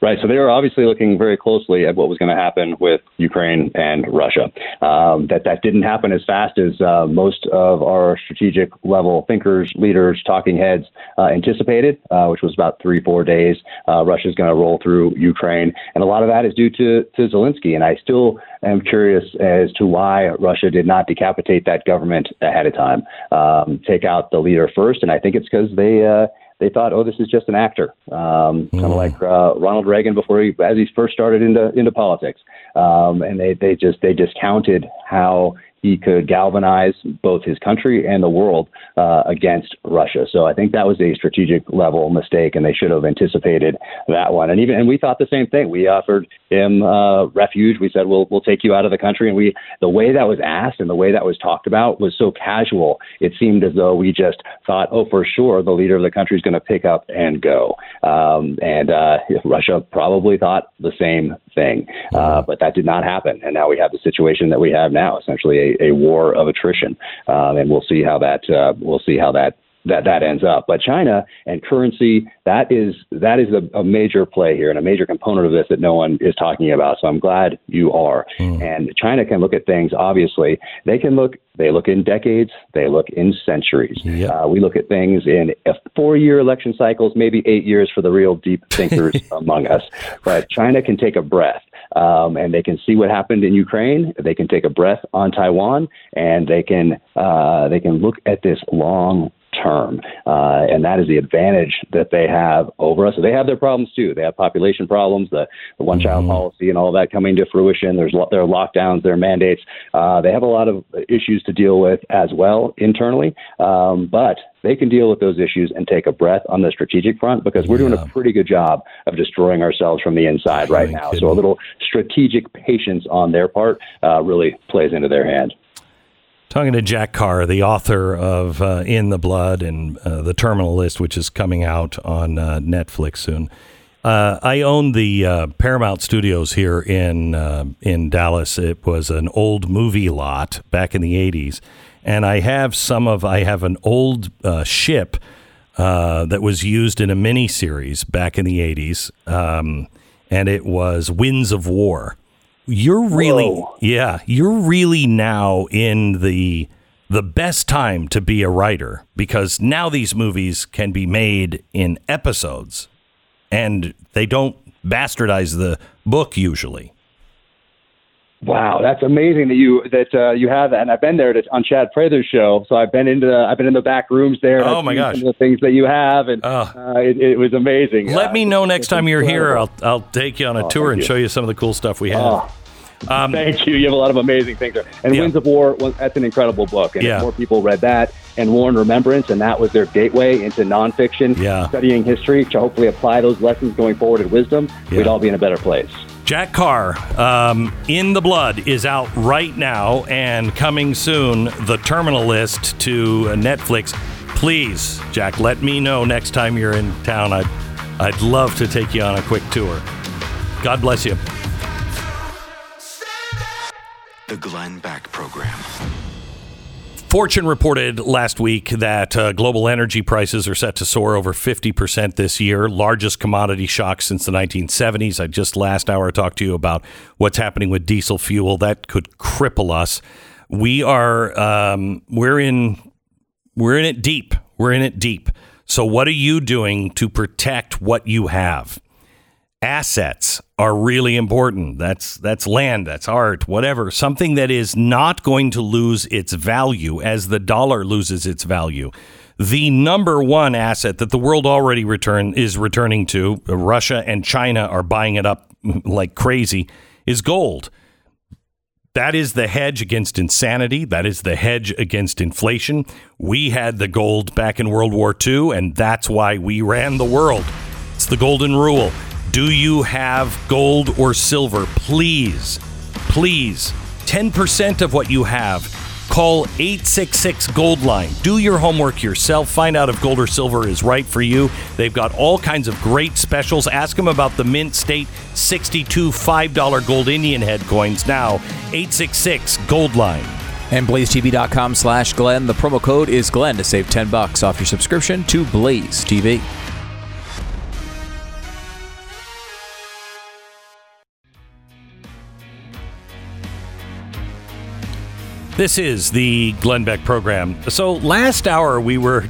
Right. So they were obviously looking very closely at what was going to happen with Ukraine and Russia. Um, that that didn't happen as fast as uh, most of our strategic level thinkers, leaders, talking heads uh, anticipated, uh, which was about three, four days. Uh, Russia's going to roll through Ukraine, and a lot of that is due to to Zelensky. And I still am curious as to why Russia did not decapitate that government ahead of time, um, take out the leader first. And I think it's because they. They thought, oh, this is just an actor, um, kind of like uh, Ronald Reagan before he, as he first started into into politics, um, and they they just they discounted how he could galvanize both his country and the world uh, against Russia. So I think that was a strategic level mistake, and they should have anticipated that one. And even and we thought the same thing. We offered him uh, refuge. We said we'll we'll take you out of the country, and we the way that was asked and the way that was talked about was so casual. It seemed as though we just thought, oh, for sure, the leader of the country is going to pick up and go. Um, and uh, Russia probably thought the same thing, uh, but that did not happen. And now we have the situation that we have now, essentially a, a war of attrition. Um, and we'll see how that uh, we'll see how that that that ends up. But China and currency that is that is a, a major play here and a major component of this that no one is talking about. So I'm glad you are. And China can look at things. Obviously, they can look. They look in decades. They look in centuries. Uh, we look at things in four-year election cycles, maybe eight years for the real deep thinkers among us. But China can take a breath. Um, and they can see what happened in Ukraine. They can take a breath on Taiwan, and they can uh, they can look at this long term, uh, and that is the advantage that they have over us. They have their problems too. They have population problems, the, the one child policy, and all that coming to fruition. There's lo- there are lockdowns, there are mandates. Uh, they have a lot of issues to deal with as well internally, um, but they can deal with those issues and take a breath on the strategic front because we're doing a pretty good job of destroying ourselves from the inside right now. So a little strategic patience on their part uh, really plays into their hand. Talking to Jack Carr, the author of uh, In the Blood and uh, The Terminal List, which is coming out on uh, Netflix soon. Uh, I own the uh, Paramount Studios here in uh, in Dallas. It was an old movie lot back in the '80s, and I have some of. I have an old ship that was used in a miniseries back in the '80s, um, and it was Winds of War. You're really, yeah, you're really now in the the best time to be a writer because now these movies can be made in episodes and they don't bastardize the book usually. Wow, that's amazing that you that uh, you have that, and I've been there to, on Chad Prather's show. So I've been into the, I've been in the back rooms there. Oh, I've my gosh. the things that you have, and uh, it, it was amazing. Let Uh, me know next time you're here. I'll. I'll take you on a Oh, tour and you. show you some of the cool stuff we have. Oh, Thank you. You have a lot of amazing things there. And Winds of War, well, that's an incredible book. And Yeah. more people read that and War and Remembrance, and that was their gateway into nonfiction, Yeah. studying history to hopefully apply those lessons going forward in wisdom, we'd all be in a better place. Jack Carr, um, In the Blood is out right now and coming soon. The Terminal List to Netflix. Please, Jack, let me know next time you're in town. I'd, I'd love to take you on a quick tour. God bless you. The Glenn Beck Program. Fortune reported last week that uh, global energy prices are set to soar over 50% this year, largest commodity shock since the 1970s. I just last hour talked to you about what's happening with diesel fuel. That could cripple us. We are um, we're in we're in it deep. We're in it deep. So what are you doing to protect what you have? Assets are really important. That's that's land, that's art, whatever. Something that is not going to lose its value as the dollar loses its value. The number one asset that the world already return is returning to, Russia and China are buying it up like crazy, is gold. That is the hedge against insanity. That is the hedge against inflation. We had the gold back in World War II, and that's why we ran the world. It's the golden rule. Do you have gold or silver? Please, please, 10% of what you have. Call 866 Gold Line. Do your homework yourself. Find out if gold or silver is right for you. They've got all kinds of great specials. Ask them about the Mint State 62 $5 gold Indian head coins now. 866 Gold Line. And blazetv.com slash Glenn. The promo code is Glenn to save 10 bucks off your subscription to Blaze TV. This is the Glenn Beck program. So last hour we were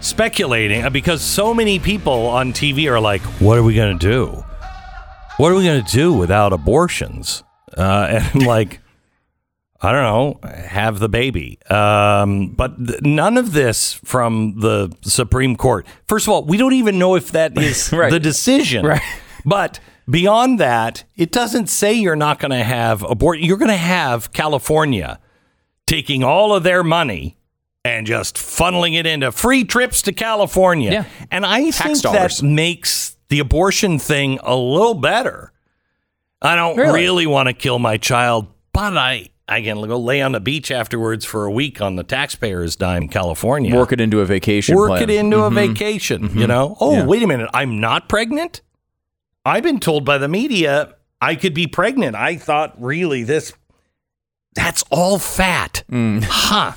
speculating uh, because so many people on TV are like, "What are we going to do? What are we going to do without abortions?" Uh, and I'm like, I don't know, have the baby. Um, but th- none of this from the Supreme Court. First of all, we don't even know if that is the decision. Right. But beyond that, it doesn't say you're not going to have abort. You're going to have California taking all of their money and just funneling it into free trips to California. Yeah. And I Tax think dollars. that makes the abortion thing a little better. I don't Really? really want to kill my child, but I I can go lay on the beach afterwards for a week on the taxpayer's dime, California. Work it into a vacation Work plan. it into Mhm. a vacation. Mhm. You know. Oh, Yeah. wait a minute. I'm not pregnant. I've been told by the media I could be pregnant. I thought really this. That's all fat. Mm. Huh.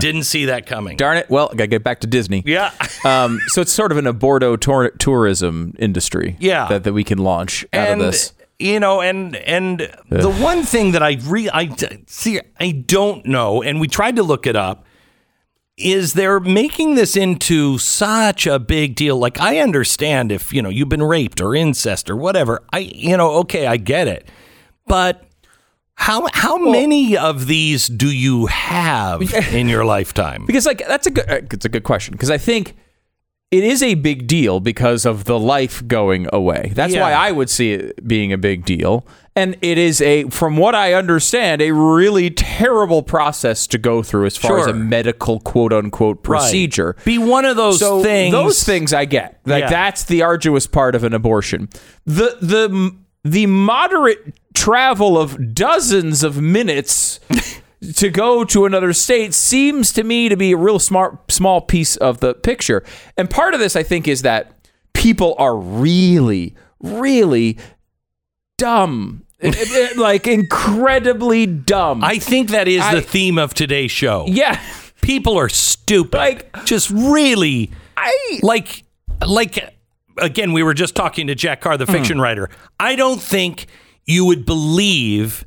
Didn't see that coming. Darn it. Well, I gotta get back to Disney. Yeah. um, so it's sort of an aborto tour- tourism industry. Yeah. That, that we can launch out and of this. you know and and the one thing that i re i see i don't know and we tried to look it up is they're making this into such a big deal. Like i understand if you know you've been raped or incest or whatever. I you know okay i get it. But how how many of these do you have in your lifetime? Because like that's a good uh, it's a good question. Because I think it is a big deal because of the life going away. That's Yeah. why I would see it being a big deal. And it is a from what I understand a really terrible process to go through as far as a medical quote unquote procedure. be one of those so things Those things I get. Like Yeah. that's the arduous part of an abortion. The the the moderate travel of dozens of minutes to go to another state seems to me to be a real smart small piece of the picture. And part of this I think is that people are really really dumb. It- it- like incredibly dumb. i think that is I- the theme of today's show yeah. people are stupid. Like- just really I like like again we were just talking to Jack Carr Hmm. the fiction writer. I don't think you would believe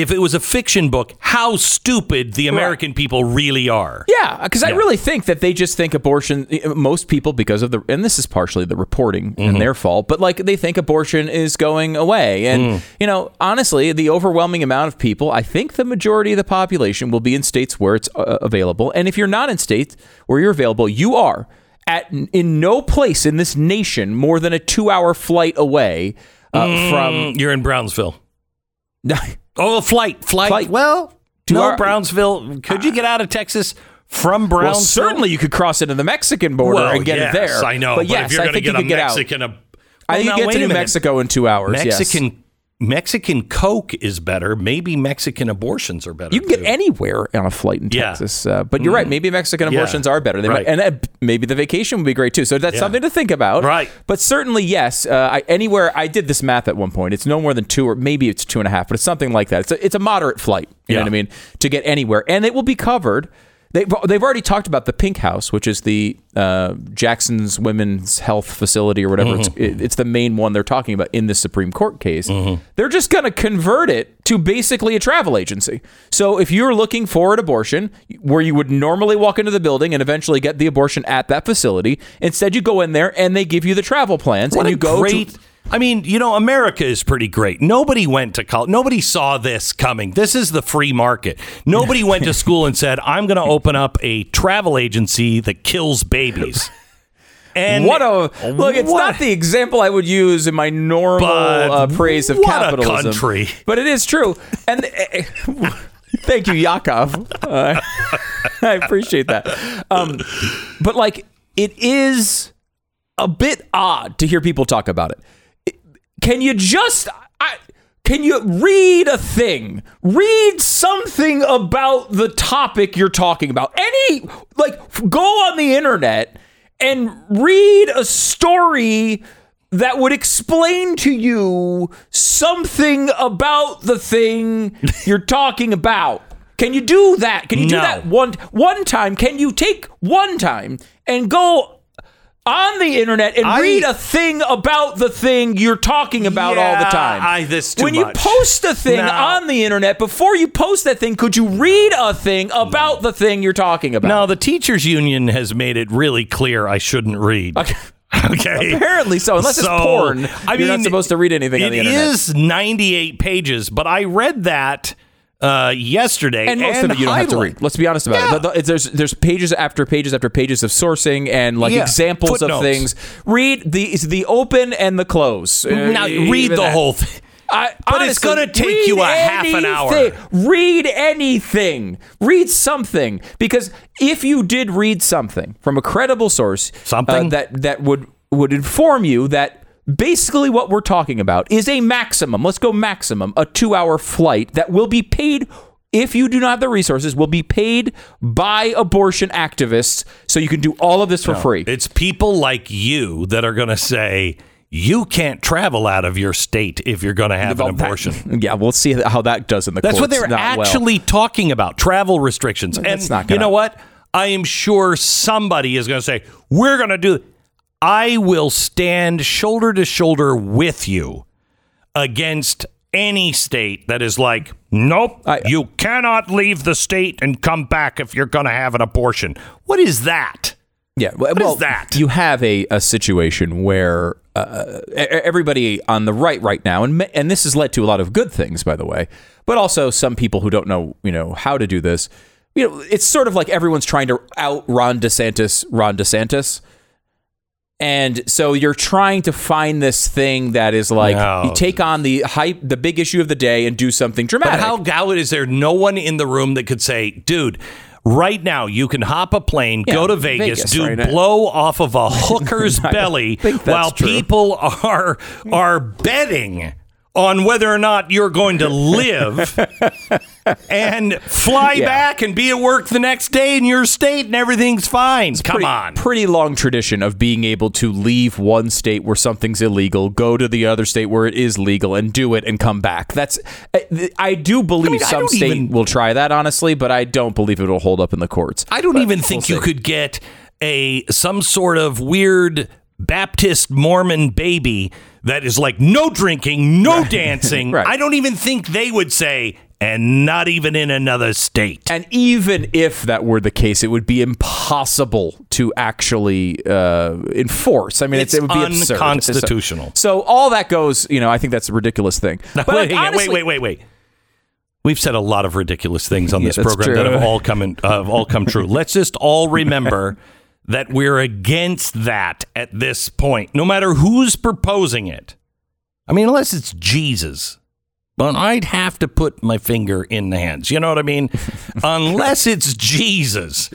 if it was a fiction book how stupid the American people really are. Yeah, because I really think that they just think abortion. Most people, because of the, and this is partially the reporting Mm-hmm. and their fault, but like they think abortion is going away. And Mm. you know, honestly, the overwhelming amount of people, I think the majority of the population will be in states where it's uh, available. And if you're not in states where you're available, you are at in no place in this nation more than a two-hour flight away uh, Mm, you're in Brownsville. Oh, flight, flight. Flight. Well, To no, our- Brownsville. Could you get out of Texas from Brownsville? Well, certainly you could cross into the Mexican border Well, and get yes, it there. Yes, I know, but, but, yes, if you're I going to think you get a could get out. Mexican, a, I think you get to New minute. Mexico in two hours. yes. Mexican Coke is better. Maybe Mexican abortions are better. You can get anywhere on a flight in Yeah. Texas, uh, but you're right. Maybe Mexican Yeah. abortions are better. They Right. might, and uh, maybe the vacation would be great too. So that's Yeah. something to think about. Right. But certainly, yes. Uh, I, anywhere I did this math at one point. It's no more than two, or maybe it's two and a half, but it's something like that. It's a, it's a moderate flight. You know Yeah. what I mean? To get anywhere, and it will be covered. They've, they've already talked about the Pink House, which is the uh, Jackson's Women's Health Facility or whatever. It's, it, it's the main one they're talking about in this Supreme Court case. They're just going to convert it to basically a travel agency. So if you're looking for an abortion where you would normally walk into the building and eventually get the abortion at that facility, instead you go in there and they give you the travel plans What and you go great. to. I mean, you know, America is pretty great. Nobody went to college. Nobody saw this coming. This is the free market. Nobody went to school and said, "I'm going to open up a travel agency that kills babies." And What a look! It's what- not the example I would use in my normal uh, praise of capitalism, country. but it is true. And uh, thank you, Yakov. Uh, I appreciate that. Um, but like, it is a bit odd to hear people talk about it. Can you just? I, can you read a thing? Read something about the topic you're talking about. Any like go on the internet and read a story that would explain to you something about the thing you're talking about. Can you do that? Can you do No. that one one time? Can you take one time and go on the internet and I- read a thing about the thing you're talking about all the time? I- this too when you post a thing No. on the internet, before you post that thing, could you read a thing about the thing you're talking about? Now the teachers union has made it really clear I shouldn't read. Okay. Okay. Apparently so. Unless it's porn, I you're not supposed to read anything on the internet. is 98 pages, but I read that uh, yesterday. and most of it you don't have to read. Let's be honest about it. The- the- There's there's pages after pages after pages of sourcing and like Yeah, examples of things. Read the the open and the close. Uh, Now read the that. whole thing. I, But it's gonna take you a half an hour. Read anything. Read something because if you did read something from a credible source, uh, Something? that that would would inform you that basically what we're talking about is a maximum. Let's go maximum a two hour flight that will be paid. If you do not have the resources, will be paid by abortion activists, so you can do all of this for free. It's people like you that are going to say, you can't travel out of your state if you're going to have an Well, that- abortion. yeah, we'll see how that does in the That's what they're Not well. actually talking about travel restrictions. That's and not gonna- you know what? I am sure somebody is going to say, we're going to do I will stand shoulder to shoulder with you against any state that is like, nope, you cannot leave the state and come back if you're going to have an abortion. What is that? Yeah, well, What is well, that? You have a, a situation where uh, everybody on the right right now, and and this has led to a lot of good things, by the way, but also some people who don't know, you know, how to do this. You know, it's sort of like everyone's trying to out Ron DeSantis, Ron DeSantis. And so you're trying to find this thing that is like No. you take on the hype, the big issue of the day, and do something But dramatic. how, is there no one in the room that could say, dude, right now you can hop a plane, Yeah, go to Vegas, Vegas, do right blow off of a hooker's belly while true. people are are betting on whether or not you're going to live and fly Yeah. back and be at work the next day in your state and everything's fine. Come pretty, on. Pretty long tradition of being able to leave one state where something's illegal, go to the other state where it is legal, and do it and come back. That's I, I do believe mean, some state even- will try that honestly, but I don't believe it will hold up in the courts. I don't But even we'll think you see. could get a some sort of weird Baptist Mormon baby that is like no drinking, no dancing. Right. I don't even think they would say, and not even in another state. And even if that were the case, it would be impossible to actually uh, enforce. I mean, it's, it would be absurd. unconstitutional. So all that goes, you know, I think that's a ridiculous thing. But wait, like, honestly- wait, wait, wait, wait. We've said a lot of ridiculous things on this that's program true. that have all come in, uh, have all come true. Let's just all remember that we're against that at this point, no matter who's proposing it. I mean, unless it's Jesus. But I'd have to put my finger in the hands. You know what I mean? Unless it's Jesus.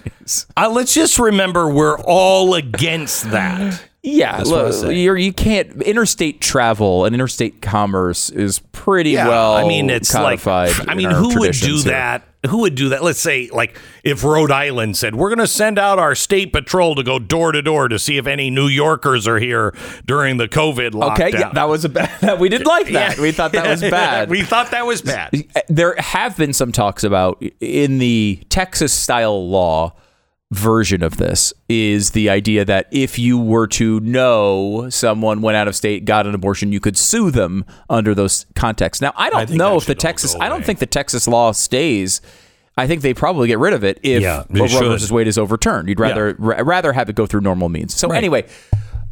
Uh, let's just remember we're all against that. Yeah, That's what I look, you're, you can't. Interstate travel and interstate commerce is pretty Yeah, well. I mean, it's codified. like, I mean, who would do here. that? Who would do that? Let's say, like, if Rhode Island said, we're going to send out our state patrol to go door to door to see if any New Yorkers are here during the COVID lockdown. Okay, yeah, that was a bad. We didn't like that. Yeah. We thought that was bad. we thought that was bad. there have been some talks about in the Texas style law version of this is the idea that if you were to know someone went out of state, got an abortion, you could sue them under those contexts. Now, I don't think know if the Texas, I don't think the Texas law stays. I think they probably get rid of it if Yeah, Roe versus Wade is overturned. You'd rather ra- rather have it go through normal means. So Right. anyway,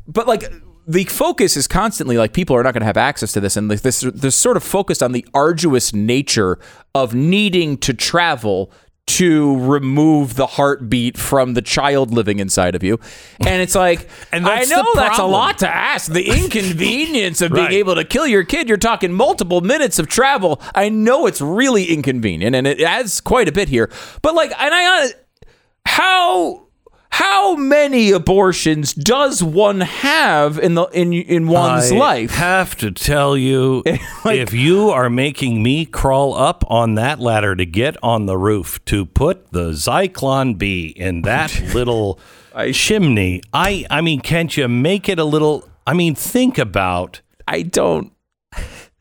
but like the focus is constantly like people are not going to have access to this, and like this this sort of focused on the arduous nature of needing to travel to remove the heartbeat from the child living inside of you, and it's like, And I know that's a lot to ask. The inconvenience of being able to kill your kid. You're talking multiple minutes of travel. I know it's really inconvenient, and it adds quite a bit here. But like, and I, uh, how how many abortions does one have in the in in one's life? I life? have to tell you, if you are making me crawl up on that ladder to get on the roof to put the Zyklon B in that little chimney, I I mean, can't you make it a little? I mean, think about. I don't.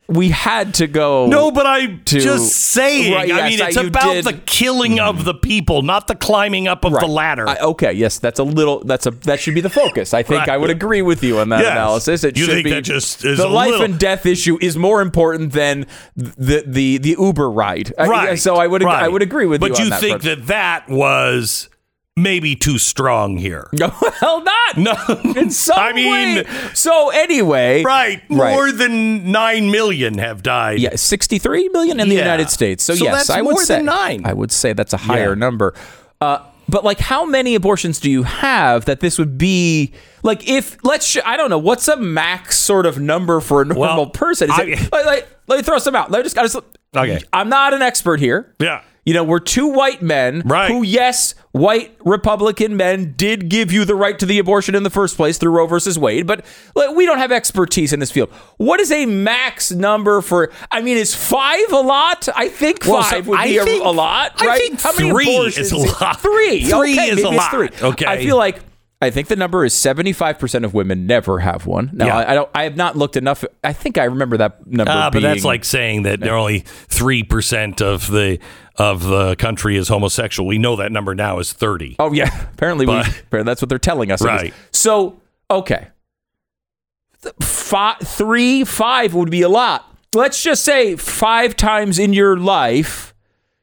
We had to go. No, but I'm to- just saying. Right, I mean, it's you about did. the killing of the people, not the climbing up of the ladder. I- okay, yes, that's a little. That's a that should be the focus. I think Right. I would agree with you on that Yes. analysis. It You should think be that just is the a life little- and death issue is more important than the the the Uber ride. I- right. so I would I would agree with but you. But you think front. that that was maybe too strong here? well, not No, in some I mean, way. So anyway, right? Right. More than nine million have died. Yeah, 63 million in the Yeah. United States. So, So yes, that's I would more say than nine. I would say that's a higher Yeah. number. Uh, but like, how many abortions do you have that this would be like? If let's, sh- I don't know, what's a max sort of number for a normal Well, person? Is I- it, like, like, let me throw some out. Let me just, I just Okay. I'm not an expert here. Yeah. You know, we're two white men Right. who, yes, white Republican men did give you the right to the abortion in the first place through Roe versus Wade, but like, we don't have expertise in this field. What is a max number for? I mean, is five a lot? I think Well, so five would I be a- think- a, lot, I right? think How many three abortions? is a lot. Three. Three okay, is a lot. Three. Okay. I feel like I think the number is 75% of women never have one. Now, Yeah. I, I don't I have not looked enough. I think I remember that number Ah, but being that's like saying that only three percent of the of the country is homosexual. We know that number now is thirty. Oh yeah, apparently we, But- apparently that's what they're telling us. Right. So, okay. Five, three, five would be a lot. Let's just say five times in your life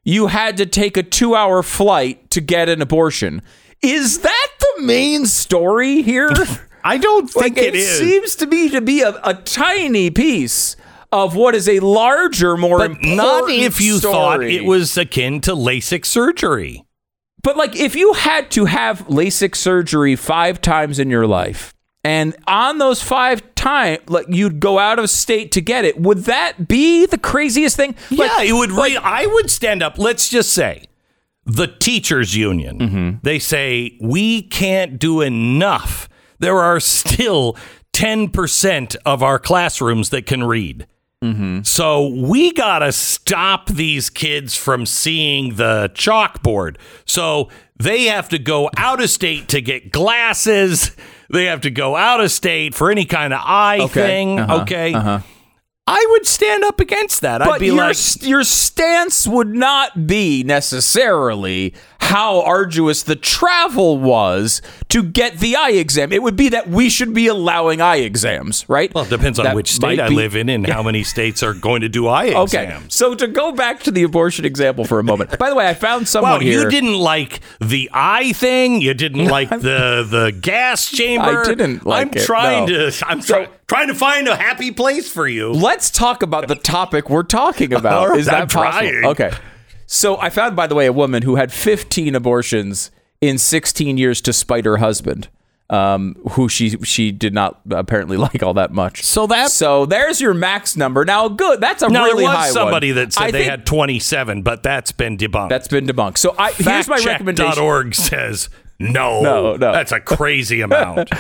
you had to take a two-hour flight to get an abortion. Is that the main story here? I don't think Like, it is. seems to me to be a, a tiny piece of what is a larger, more but important not if you thought it was akin to LASIK surgery. But like, if you had to have LASIK surgery five times in your life, and on those five times, like you'd go out of state to get it, would that be the craziest thing? Like, yeah, it would. Re- I would stand up. Let's just say the teachers union. Mm-hmm. They say we can't do enough. There are still ten percent of our classrooms that can read. Mm-hmm. So we gotta stop these kids from seeing the chalkboard. So they have to go out of state to get glasses. They have to go out of state for any kind of eye Okay. thing. Uh-huh. Okay. Uh-huh. I would stand up against that. I'd be your, like, your stance would not be necessarily how arduous the travel was to get the eye exam. It would be that we should be allowing eye exams, right? Well, it depends on That which state I be- live in and how many states are going to do eye exams. Okay, so to go back to the abortion example for a moment. By the way, I found someone Well, here. you didn't like the eye thing. You didn't like the the gas chamber. I didn't like I'm it, trying no. to. I'm try, trying to find a happy place for you. Let's talk about the topic we're talking about. Right, Is that I'm possible? trying. Okay. So I found, by the way, a woman who had 15 abortions in 16 years to spite her husband, um, who she she did not apparently like all that much. So that so there's your max number. Now, good. That's a Now really there was high somebody one. that said I they think had 27, but that's been debunked. That's been debunked. So I, here's my recommendation. Factcheck.org says no, No, no. that's a crazy amount.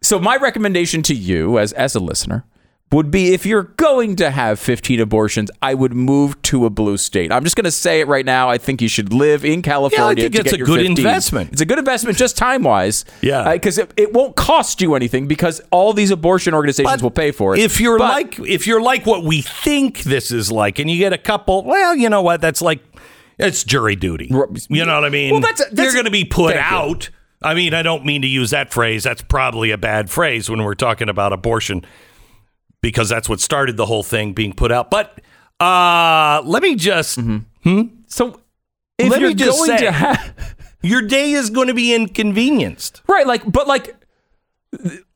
So my recommendation to you as as a listener would be if you're going to have 15 abortions, I would move to a blue state. I'm just going to say it right now. I think you should live in California. Yeah, I think it's a good 15. investment. It's a good investment just time wise. Yeah. Uh, because it, it won't cost you anything because all these abortion organizations will pay for it. if you're But- like if you're like what we think this is like, and you get a couple, well, you know what? That's like it's jury duty. You know what I mean? Well, that's- that's- you're going to be put Thank you. out. I mean, I don't mean to use that phrase. That's probably a bad phrase when we're talking about abortion, because that's what started the whole thing being put out. But uh, let me just. Hmm? So if let you're me just going say, to have your day is going to be inconvenienced. Right, like but like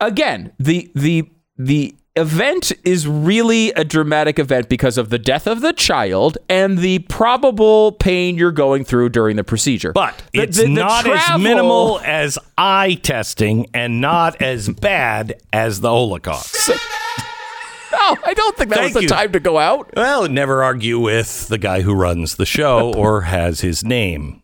again, the the the event is really a dramatic event because of the death of the child and the probable pain you're going through during the procedure. But The- it's the- the not as travel- minimal as eye testing and not as bad as the Holocaust. No, I don't think that Thank was the you. time to go out. Well, never argue with the guy who runs the show or has his name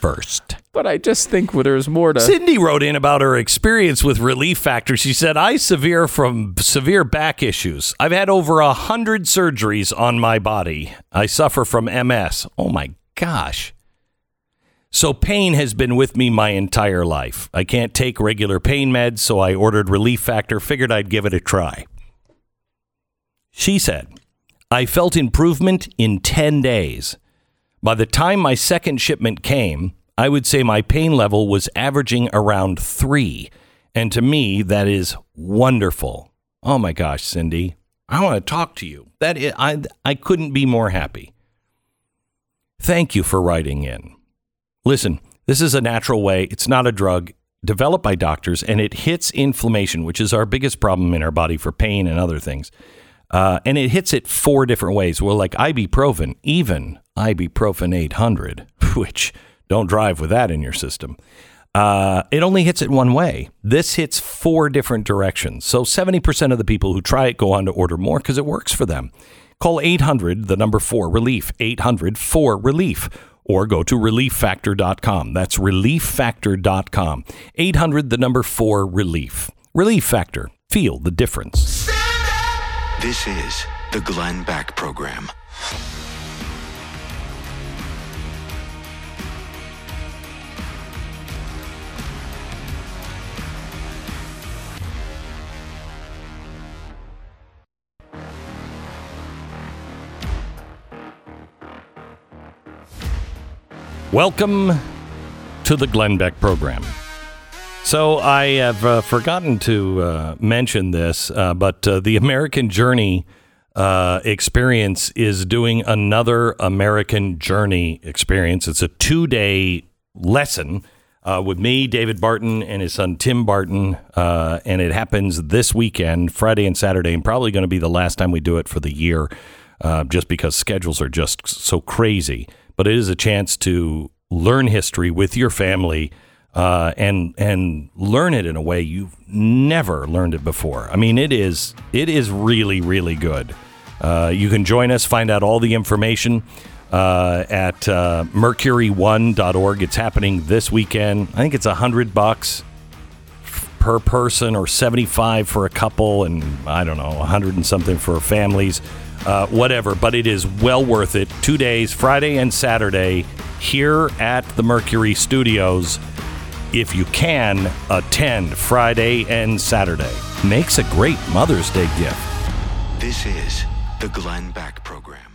first. But I just think there's more to Cindy wrote in about her experience with Relief Factor. She said, "I severe from severe back issues. I've had over a hundred surgeries on my body. I suffer from MS. Oh my gosh." So pain has been with me my entire life. I can't take regular pain meds, so I ordered Relief Factor, figured I'd give it a try. She said, I felt improvement in 10 days. By the time my second shipment came, I would say my pain level was averaging around three. And to me, that is wonderful. Oh my gosh, Cindy, I want to talk to you. That is, I, I couldn't be more happy. Thank you for writing in. Listen, this is a natural way. It's not a drug developed by doctors, and it hits inflammation, which is our biggest problem in our body for pain and other things. Uh, and it hits it four different ways. Well, like ibuprofen, even ibuprofen 800, which don't drive with that in your system. Uh, it only hits it one way. This hits four different directions. So 70% of the people who try it go on to order more because it works for them. Call 800, the number four, relief, 800 4 relief, or go to relieffactor.com. That's relieffactor.com. 800, the number four, relief. Relief Factor. Feel the difference. This is the Glenn Beck Program. Welcome to the Glenn Beck Program. So I have uh, forgotten to uh, mention this, uh, but uh, the American Journey uh, experience is doing another American Journey experience. It's a two day lesson uh, with me, David Barton, and his son Tim Barton, and it happens this weekend, Friday and Saturday, and probably going to be the last time we do it for the year, just because schedules are just so crazy. But it is a chance to learn history with your family uh, and and learn it in a way you've never learned it before. I mean, it is it is really really good. Uh, you can join us, find out all the information uh, at uh, mercury1.org. It's happening this weekend. I think it's a hundred bucks per person or 75 for a couple and I don't know, 100 and something for families, uh, whatever. But it is well worth it. Two days, Friday and Saturday, here at the Mercury Studios. If you can, attend Friday and Saturday. Makes a great Mother's Day gift. This is the Glenn Beck Program.